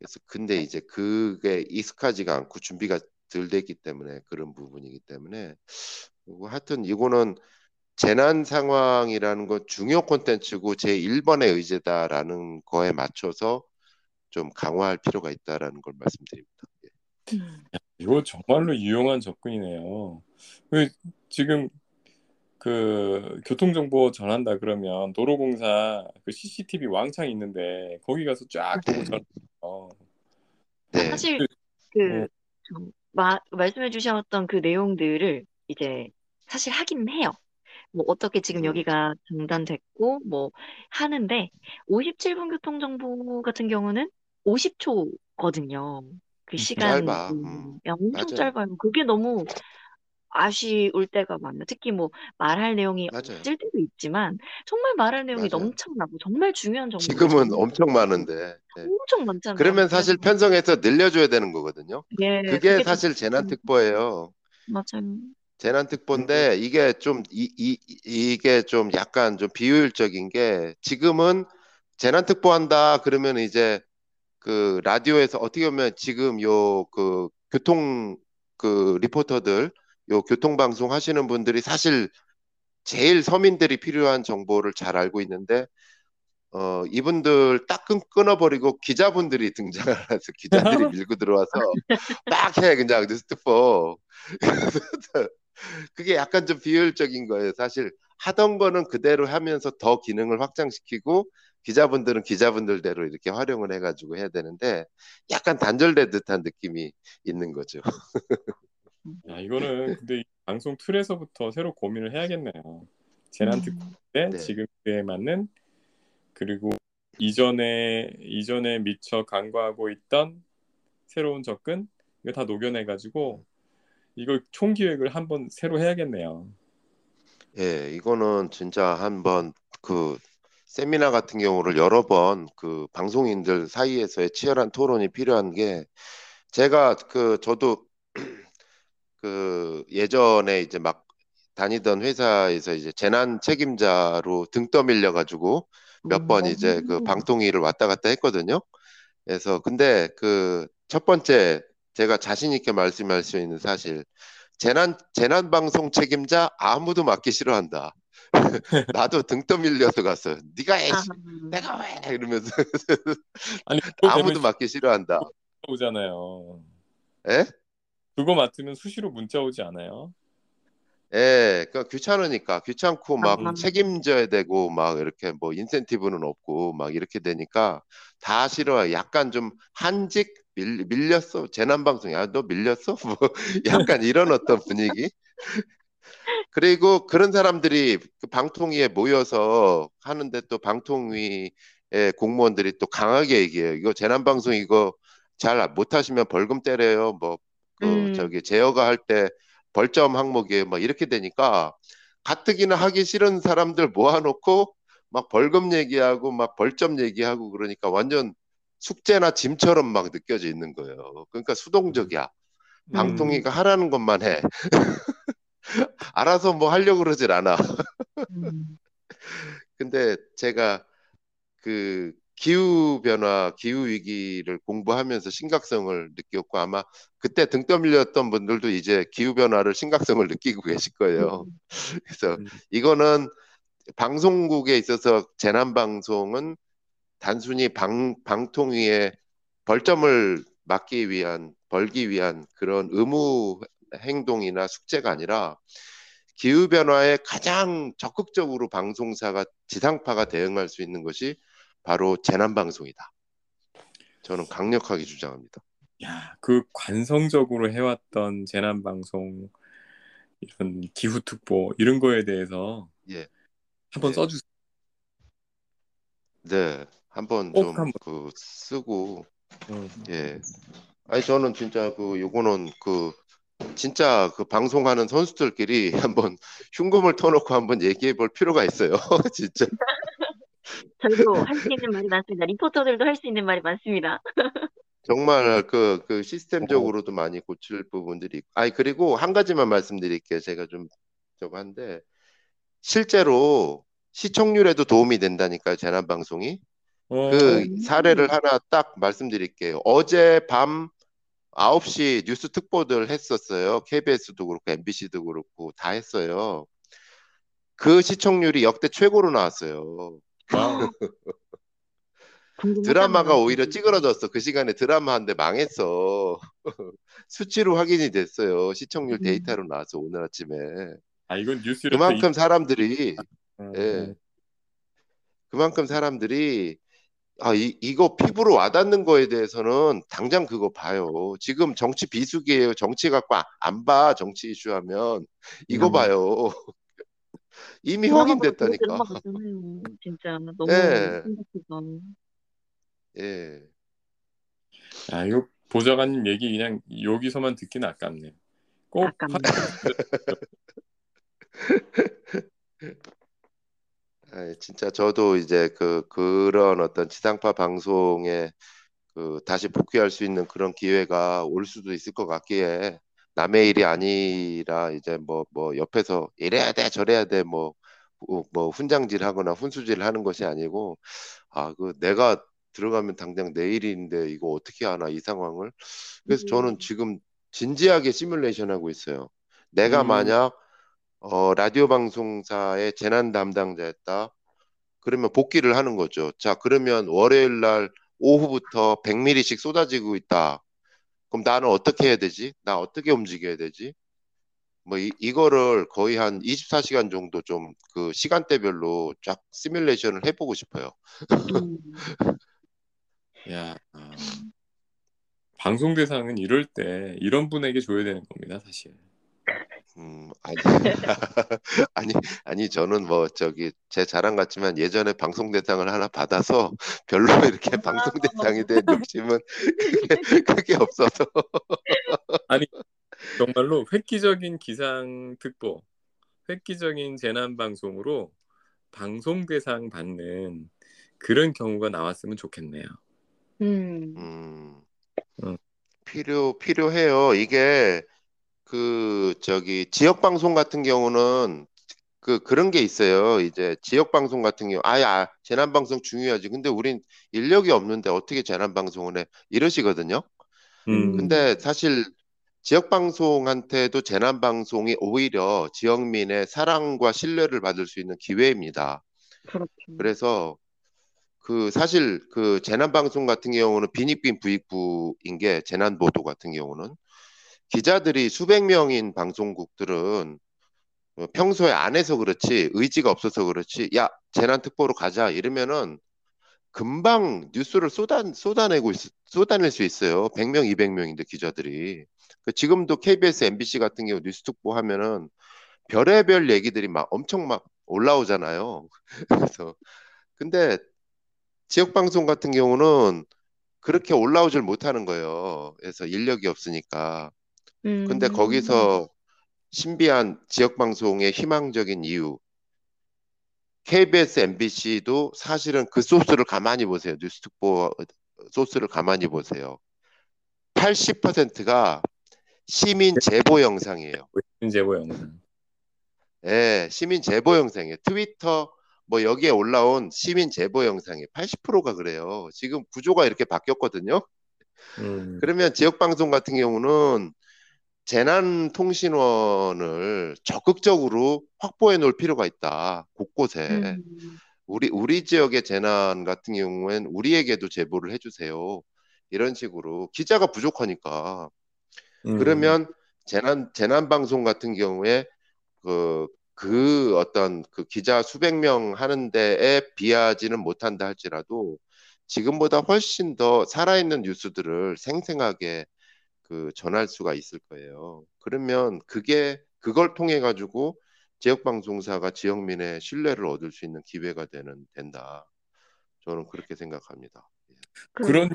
Speaker 2: 그래서 근데 이제 그게 익숙하지가 않고 준비가 덜 됐기 때문에 그런 부분이기 때문에 그리고 하여튼 이거는 재난 상황이라는 건 중요 콘텐츠고 제 1번의 의제다라는 거에 맞춰서 좀 강화할 필요가 있다라는 걸 말씀드립니다. 예.
Speaker 3: 음.
Speaker 1: 이거 정말로 유용한 접근이네요. 그 지금 그 교통정보 전한다 그러면 도로공사 그 CCTV 왕창 있는데 거기 가서 쫙 보고
Speaker 2: 네.
Speaker 1: 전해요.
Speaker 2: 네.
Speaker 3: 사실
Speaker 1: 그-
Speaker 3: 마, 말씀해 주셨던 그 내용들을 이제 사실 하긴 해요. 뭐 어떻게 지금
Speaker 2: 음.
Speaker 3: 여기가 중단됐고 뭐 하는데 57분 교통 정보 같은 경우는 50초거든요. 그
Speaker 1: 음,
Speaker 3: 시간이
Speaker 2: 짧아. 음.
Speaker 3: 야, 엄청
Speaker 2: 맞아요.
Speaker 3: 짧아요. 그게 너무 아쉬울 때가 많아요. 특히 뭐 말할 내용이
Speaker 2: 맞아요.
Speaker 3: 없을 때도 있지만 정말 말할 내용이
Speaker 2: 맞아요.
Speaker 3: 넘쳐나고 정말 중요한 정보를
Speaker 2: 지금은 엄청 많은데. 네.
Speaker 3: 엄청 많잖아요.
Speaker 2: 그러면 사실
Speaker 3: 그래서
Speaker 2: 편성해서 늘려줘야 되는 거거든요.
Speaker 3: 예,
Speaker 2: 그게
Speaker 3: 그게 좀
Speaker 2: 사실 재난특보예요.
Speaker 3: 맞아요.
Speaker 2: 재난특보인데 이게 좀 이, 이, 이게 좀 약간 좀 비효율적인 게 지금은 재난특보 한다 그러면 이제 그 라디오에서 어떻게 보면 지금 요 그 교통 그 리포터들 요 교통방송 하시는 분들이 사실 제일 서민들이 필요한 정보를 잘 알고 있는데 어 이분들 딱 끊, 끊어버리고 기자분들이 등장을 해서 기자들이 밀고 들어와서 막 해 그냥 뉴스투포 그게 약간 좀 비효율적인 거예요. 사실 하던 거는 그대로 하면서 더 기능을 확장시키고 기자분들은 기자분들대로 이렇게 활용을 해가지고 해야 되는데 약간 단절된 듯한 느낌이 있는 거죠.
Speaker 1: 야, 이거는 근데 이 방송 틀에서부터 새로 고민을 해야겠네요. 재난 특
Speaker 3: 음.
Speaker 1: 때
Speaker 2: 네.
Speaker 1: 지금 그에 맞는 그리고 이전에 이전에 미처 간과하고 있던 새로운 접근 이거 다 녹여내 가지고 이걸 총 기획을 한번 새로 해야겠네요.
Speaker 2: 예, 이거는 진짜 한번 그 세미나 같은 경우를 여러 번 그 방송인들 사이에서의 치열한 토론이 필요한 게 제가 그 저도 그 예전에 이제 막 다니던 회사에서 이제 재난 책임자로 등 떠밀려 가지고 몇번 이제 그 방통위를 왔다 갔다 했거든요. 그래서 근데 그 첫 번째 제가 자신 있게 말씀할 수 있는 사실 재난 재난 방송 책임자 아무도 맡기 싫어한다. 나도 등 떠밀려서 갔어요. 네가 해,
Speaker 3: 아하.
Speaker 2: 내가 왜 이러면서
Speaker 1: 아니
Speaker 2: 아무도 맡기 싫어한다.
Speaker 1: 오잖아요.
Speaker 2: 예?
Speaker 1: 그거 맡으면 수시로 문자 오지 않아요?
Speaker 2: 예, 그 귀찮으니까 귀찮고 막
Speaker 3: 아.
Speaker 2: 책임져야 되고 막 이렇게 뭐 인센티브는 없고 막 이렇게 되니까 다 싫어요. 약간 좀 한직 밀, 밀렸어. 재난 방송. 야, 너 밀렸어? 뭐 약간 이런 어떤 분위기. 그리고 그런 사람들이 그 방통위에 모여서 하는데 또 방통위의 공무원들이 또 강하게 얘기해요. 이거 재난 방송 이거 잘 못하시면 벌금 때려요. 뭐 그
Speaker 3: 음.
Speaker 2: 저기 제어가 할 때 벌점 항목이에요. 막 이렇게 되니까 가뜩이나 하기 싫은 사람들 모아놓고 막 벌금 얘기하고 막 벌점 얘기하고 그러니까 완전 숙제나 짐처럼 막 느껴져 있는 거예요. 그러니까 수동적이야. 방통위가 하라는 것만 해. 알아서 뭐 하려고 그러질 않아.
Speaker 3: 음.
Speaker 2: 근데 제가 그 기후 변화, 기후 위기를 공부하면서 심각성을 느꼈고 아마 그때 등 떠밀렸던 분들도 이제 기후 변화를 심각성을 느끼고 계실 거예요. 그래서
Speaker 1: 음.
Speaker 2: 이거는 방송국에 있어서 재난 방송은 단순히 방 방통위에 벌점을 막기 위한 벌기 위한 그런 의무 행동이나 숙제가 아니라 기후 변화에 가장 적극적으로 방송사가 지상파가 대응할 수 있는 것이 바로 재난 방송이다. 저는 강력하게 주장합니다.
Speaker 1: 야, 그 관성적으로 해왔던 재난 방송 이런 기후 특보 이런 거에 대해서
Speaker 2: 예.
Speaker 1: 한번
Speaker 2: 예.
Speaker 1: 써주세요.
Speaker 2: 네, 한번
Speaker 1: 꼭
Speaker 2: 좀. 그 쓰고
Speaker 1: 음.
Speaker 2: 예. 아니 저는 진짜 그 요거는 그 진짜 그 방송하는 선수들끼리 한번 흉금을 터놓고 한번 얘기해 볼 필요가 있어요. 진짜.
Speaker 3: 저희도 할 수 있는 말이 많습니다. 리포터들도 할 수 있는 말이 많습니다.
Speaker 2: 정말 그, 그 시스템적으로도 많이 고칠 부분들이 있고. 아니, 그리고 한 가지만 말씀드릴게요. 제가 좀 저거 한데, 실제로 시청률에도 도움이 된다니까요, 재난방송이.
Speaker 1: 어,
Speaker 2: 그
Speaker 3: 음.
Speaker 2: 사례를 하나 딱 말씀드릴게요. 어제 밤 9시 뉴스 특보들 했었어요. KBS도 그렇고, MBC도 그렇고, 다 했어요. 그 시청률이 역대 최고로 나왔어요.
Speaker 3: 궁금하다.
Speaker 2: 드라마가 오히려 찌그러졌어. 그 시간에 드라마 한 대 망했어. 수치로 확인이 됐어요. 시청률
Speaker 3: 음.
Speaker 2: 데이터로 나와서 오늘 아침에.
Speaker 1: 아 이건 뉴스를
Speaker 2: 그만큼 사람들이,
Speaker 1: 또 이-
Speaker 2: 예. 그만큼 사람들이, 아, 이, 이거 피부로 와닿는 거에 대해서는 당장 그거 봐요. 지금 정치 비수기예요. 정치 갖고 아- 안 봐. 정치 이슈 하면. 이거
Speaker 1: 음.
Speaker 2: 봐요. 이미 확인됐다니까.
Speaker 3: 진짜 너무
Speaker 2: 예.
Speaker 3: 심각해서.
Speaker 2: 예.
Speaker 1: 아 이거 보좌관님 얘기 그냥 여기서만 듣기는 아깝네. 꼭
Speaker 3: 아깝네.
Speaker 2: 아, 진짜 저도 이제 그 그런 어떤 지상파 방송에 그 다시 복귀할 수 있는 그런 기회가 올 수도 있을 것 같기에 남의 일이 아니라 이제 뭐 뭐 옆에서 이래야 돼 저래야 돼뭐 뭐 훈장질 하거나 훈수질 하는 것이 아니고 아 그 내가 들어가면 당장 내일인데 이거 어떻게 하나 이 상황을 그래서
Speaker 3: 음.
Speaker 2: 저는 지금 진지하게 시뮬레이션 하고 있어요. 내가
Speaker 1: 음.
Speaker 2: 만약 어, 라디오 방송사의 재난 담당자였다. 그러면 복귀를 하는 거죠. 자, 그러면 월요일 날 오후부터 100mm씩 쏟아지고 있다. 그럼 나는 어떻게 해야 되지? 나 어떻게 움직여야 되지? 뭐 이, 이거를 거의 한 24시간 정도 좀 그 시간대별로 쫙 시뮬레이션을 해보고 싶어요.
Speaker 3: 음.
Speaker 1: 야, 아, 방송 대상은 이럴 때 이런 분에게 줘야 되는 겁니다, 사실.
Speaker 2: 음, 아니, 아니, 아니, 저는 뭐, 저기, 제 자랑 같지만 예전에 방송 대상을 하나 받아서 별로 이렇게 방송 대상에 대한 욕심은 크게, 크게 없어서.
Speaker 1: 아니, 정말로 획기적인 기상특보, 획기적인 재난방송으로 방송 대상 받는 그런 경우가 나왔으면 좋겠네요.
Speaker 3: 음,
Speaker 2: 음,
Speaker 1: 음.
Speaker 2: 필요, 필요해요. 이게, 그, 저기, 지역 방송 같은 경우는 그, 그런 게 있어요. 이제 지역 방송 같은 경우, 아야, 아, 재난 방송 중요하지. 근데 우린 인력이 없는데 어떻게 재난 방송을 해? 이러시거든요.
Speaker 1: 음,
Speaker 2: 근데 사실 지역 방송한테도 재난 방송이 오히려 지역민의 사랑과 신뢰를 받을 수 있는 기회입니다.
Speaker 3: 그렇죠.
Speaker 2: 그래서 그 사실 그 재난 방송 같은 경우는 빈익빈 부익부인 게 재난 보도 같은 경우는 기자들이 수백 명인 방송국들은 어, 평소에 안 해서 그렇지 의지가 없어서 그렇지 야 재난 특보로 가자 이러면은 금방 뉴스를 쏟아 쏟아내고 있, 쏟아낼 수 있어요. 100명, 200명인데 기자들이 그 지금도 KBS, MBC 같은 경우 뉴스 특보 하면은 별의별 얘기들이 막 엄청 막 올라오잖아요. 그래서 근데 지역 방송 같은 경우는 그렇게 올라오질 못하는 거예요. 그래서 인력이 없으니까. 근데
Speaker 3: 음,
Speaker 2: 거기서 신비한 지역 방송의 희망적인 이유. KBS, MBC도 사실은 그 소스를 가만히 보세요. 뉴스 특보 소스를 가만히 보세요. 80%가 시민 제보 영상이에요.
Speaker 1: 제보 영상.
Speaker 2: 예, 시민 제보 영상이에요. 트위터 뭐 여기에 올라온 시민 제보 영상이 80%가 그래요. 지금 구조가 이렇게 바뀌었거든요.
Speaker 1: 음,
Speaker 2: 그러면 지역 방송 같은 경우는 재난통신원을 적극적으로 확보해 놓을 필요가 있다. 곳곳에.
Speaker 3: 음,
Speaker 2: 우리 우리 지역의 재난 같은 경우엔 우리에게도 제보를 해주세요. 이런 식으로 기자가 부족하니까
Speaker 1: 음,
Speaker 2: 그러면 재난 재난 방송 같은 경우에 그, 그 어떤 그 기자 수백 명 하는 데에 비하지는 못한다 할지라도 지금보다 훨씬 더 살아있는 뉴스들을 생생하게 그 전할 수가 있을 거예요. 그러면 그게 그걸 통해 가지고 지역 방송사가 지역민의 신뢰를 얻을 수 있는 기회가 되는 된다. 저는 그렇게 생각합니다. 예.
Speaker 1: 그런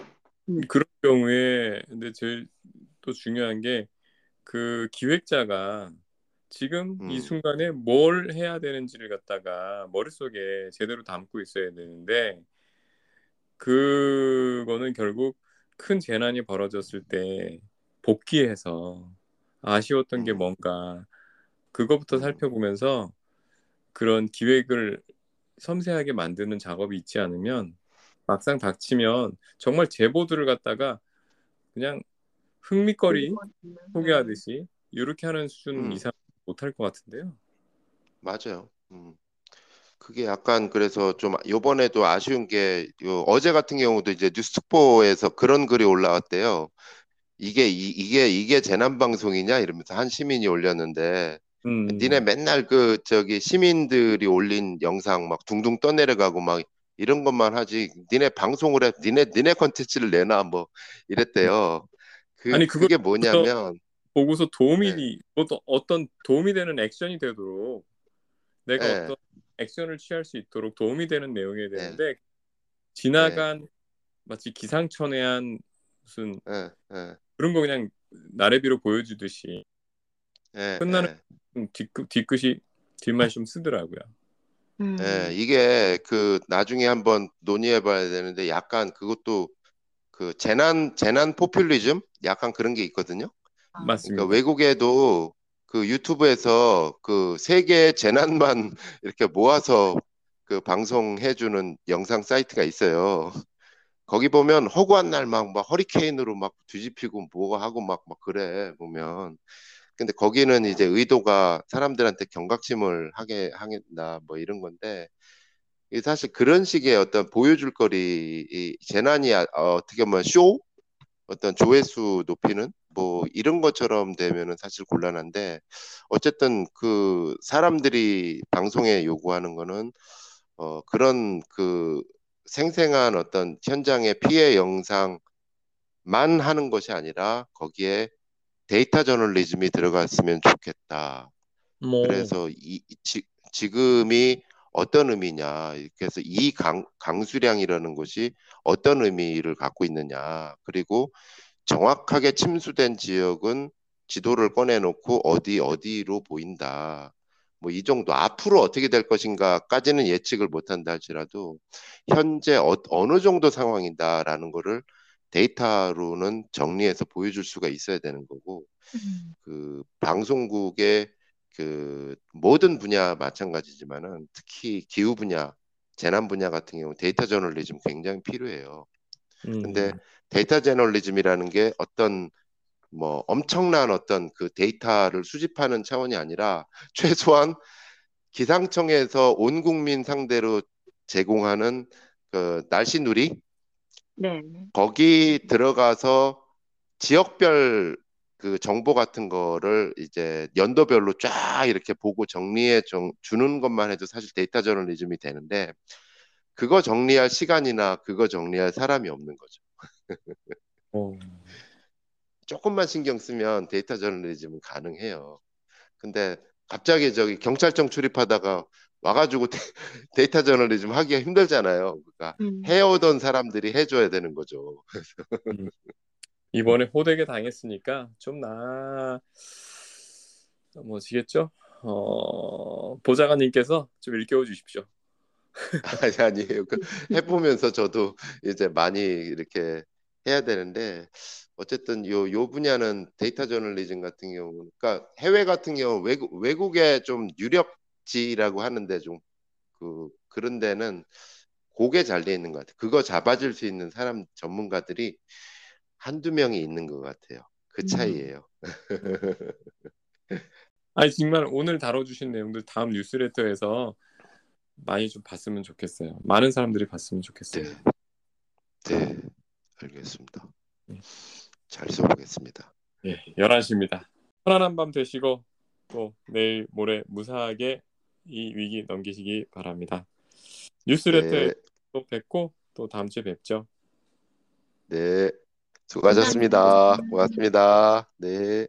Speaker 3: 음.
Speaker 1: 그런 경우에 근데 제일 또 중요한 게 그 기획자가 지금 이
Speaker 2: 음.
Speaker 1: 순간에 뭘 해야 되는지를 갖다가 머릿속에 제대로 담고 있어야 되는데 그거는 결국 큰 재난이 벌어졌을 때 복귀해서 아쉬웠던 게
Speaker 2: 음.
Speaker 1: 뭔가 그거부터
Speaker 2: 음.
Speaker 1: 살펴보면서 그런 기획을 섬세하게 만드는 작업이 있지 않으면 막상 닥치면 정말 제보들을 갖다가 그냥 흥미거리 소개하듯이 이렇게 하는 수준
Speaker 2: 음.
Speaker 1: 이상 못할 것 같은데요.
Speaker 2: 맞아요. 음. 그게 약간 그래서 좀 요번에도 아쉬운 게요 어제 같은 경우도 이제 뉴스특보에서 그런 글이 올라왔대요. 이게 이, 이게 이게 재난 방송이냐 이러면서 한 시민이 올렸는데
Speaker 1: 음,
Speaker 2: 니네 맨날 그 저기 시민들이 올린 영상 막 둥둥 떠내려가고 막 이런 것만 하지 니네 방송을 해 니네 니네 컨텐츠를 내놔 뭐 이랬대요. 그
Speaker 1: 아니,
Speaker 2: 그게 뭐냐면
Speaker 1: 보고서 도움이
Speaker 2: 네.
Speaker 1: 어떤 어떤 도움이 되는 액션이 되도록 내가
Speaker 2: 네.
Speaker 1: 어떤 액션을 취할 수 있도록 도움이 되는 내용이
Speaker 2: 네.
Speaker 1: 되는데 지나간 마치 기상천외한 무슨
Speaker 2: 예, 예,
Speaker 1: 그런 거 그냥 나래비로 보여주듯이
Speaker 2: 예,
Speaker 1: 끝나는
Speaker 2: 예.
Speaker 1: 좀 뒤끝 뒤끝이 뒷말 좀 쓰더라고요.
Speaker 3: 음,
Speaker 2: 예, 이게 그 나중에 한번 논의해 봐야 되는데 약간 그것도 그 재난 재난 포퓰리즘 약간 그런 게 있거든요.
Speaker 1: 맞습니다.
Speaker 2: 그러니까 외국에도 그 유튜브에서 그 세계 재난만 이렇게 모아서 그 방송해 주는 영상 사이트가 있어요. 거기 보면 허구한 날 막 막 허리케인으로 막 뒤집히고 뭐가 하고 막 막 그래 보면. 근데 거기는 이제 의도가 사람들한테 경각심을 하게 하겠다 뭐 이런 건데 사실 그런 식의 어떤 보여줄 거리 이 재난이 아- 어, 어떻게 보면 쇼? 어떤 조회수 높이는? 뭐 이런 것처럼 되면은 사실 곤란한데 어쨌든 그 사람들이 방송에 요구하는 거는 어 그런 그 생생한 어떤 현장의 피해 영상 하는 것이 아니라 거기에 데이터 저널리즘이 들어갔으면 좋겠다.
Speaker 1: 뭐
Speaker 2: 그래서 이, 지, 지금이 어떤 의미냐. 그래서 이 강, 강수량이라는 것이 어떤 의미를 갖고 있느냐. 그리고 정확하게 침수된 지역은 지도를 꺼내놓고 어디 어디로 보인다. 뭐 이 정도 앞으로 어떻게 될 것인가까지는 예측을 못한다 할지라도 현재 어, 어느 정도 상황이다라는 거를 데이터로는 정리해서 보여줄 수가 있어야 되는 거고
Speaker 3: 음.
Speaker 2: 그 방송국의 그 모든 분야 마찬가지지만은 특히 기후 분야, 재난 분야 같은 경우 데이터 저널리즘 굉장히 필요해요.
Speaker 1: 음,
Speaker 2: 근데 데이터 저널리즘이라는 게 어떤 뭐 엄청난 어떤 그 데이터를 수집하는 차원이 아니라 최소한 기상청에서 온 국민 상대로 제공하는 그 날씨누리
Speaker 3: 네.
Speaker 2: 거기 들어가서 지역별 그 정보 같은 거를 이제 연도별로 쫙 이렇게 보고 정리해 정, 주는 것만 해도 사실 데이터 저널리즘이 되는데 그거 정리할 시간이나 그거 정리할 사람이 없는 거죠.
Speaker 1: 어,
Speaker 2: 조금만 신경 쓰면 데이터 저널리즘은 가능해요. 근데 갑자기 저기 경찰청 출입하다가 와가지고 데, 데이터 저널리즘 하기가 힘들잖아요. 그러니까
Speaker 3: 음.
Speaker 2: 해오던 사람들이 해줘야 되는 거죠.
Speaker 1: 이번에 호되게 당했으니까 좀 나 뭐지겠죠? 어, 보좌관님께서 좀 일깨워 주십시오.
Speaker 2: 아니 아니에요. 그 해보면서 저도 이제 많이 이렇게 해야 되는데 어쨌든 요 요 분야는 데이터 저널리즘 같은 경우, 그러니까 해외 같은 경우 외국 외국의 좀 유력지라고 하는데 좀 그 그런 데는 고게 잘 돼 있는 것 같아요. 그거 잡아줄 수 있는 사람 전문가들이 한두 명이 있는 것 같아요. 그
Speaker 3: 음.
Speaker 2: 차이예요.
Speaker 1: 아니 정말 오늘 다뤄주신 내용들 다음 뉴스레터에서 많이 좀 봤으면 좋겠어요. 많은 사람들이 봤으면 좋겠어요.
Speaker 2: 네, 네, 알겠습니다.
Speaker 1: 네.
Speaker 2: 잘 써보겠습니다.
Speaker 1: 예, 11시입니다. 편안한 밤 되시고 또 내일 모레 무사하게 이 위기 넘기시기 바랍니다. 뉴스레터에
Speaker 2: 네,
Speaker 1: 또 뵙고 또 다음 주에 뵙죠.
Speaker 2: 네, 수고하셨습니다. 고맙습니다. 네.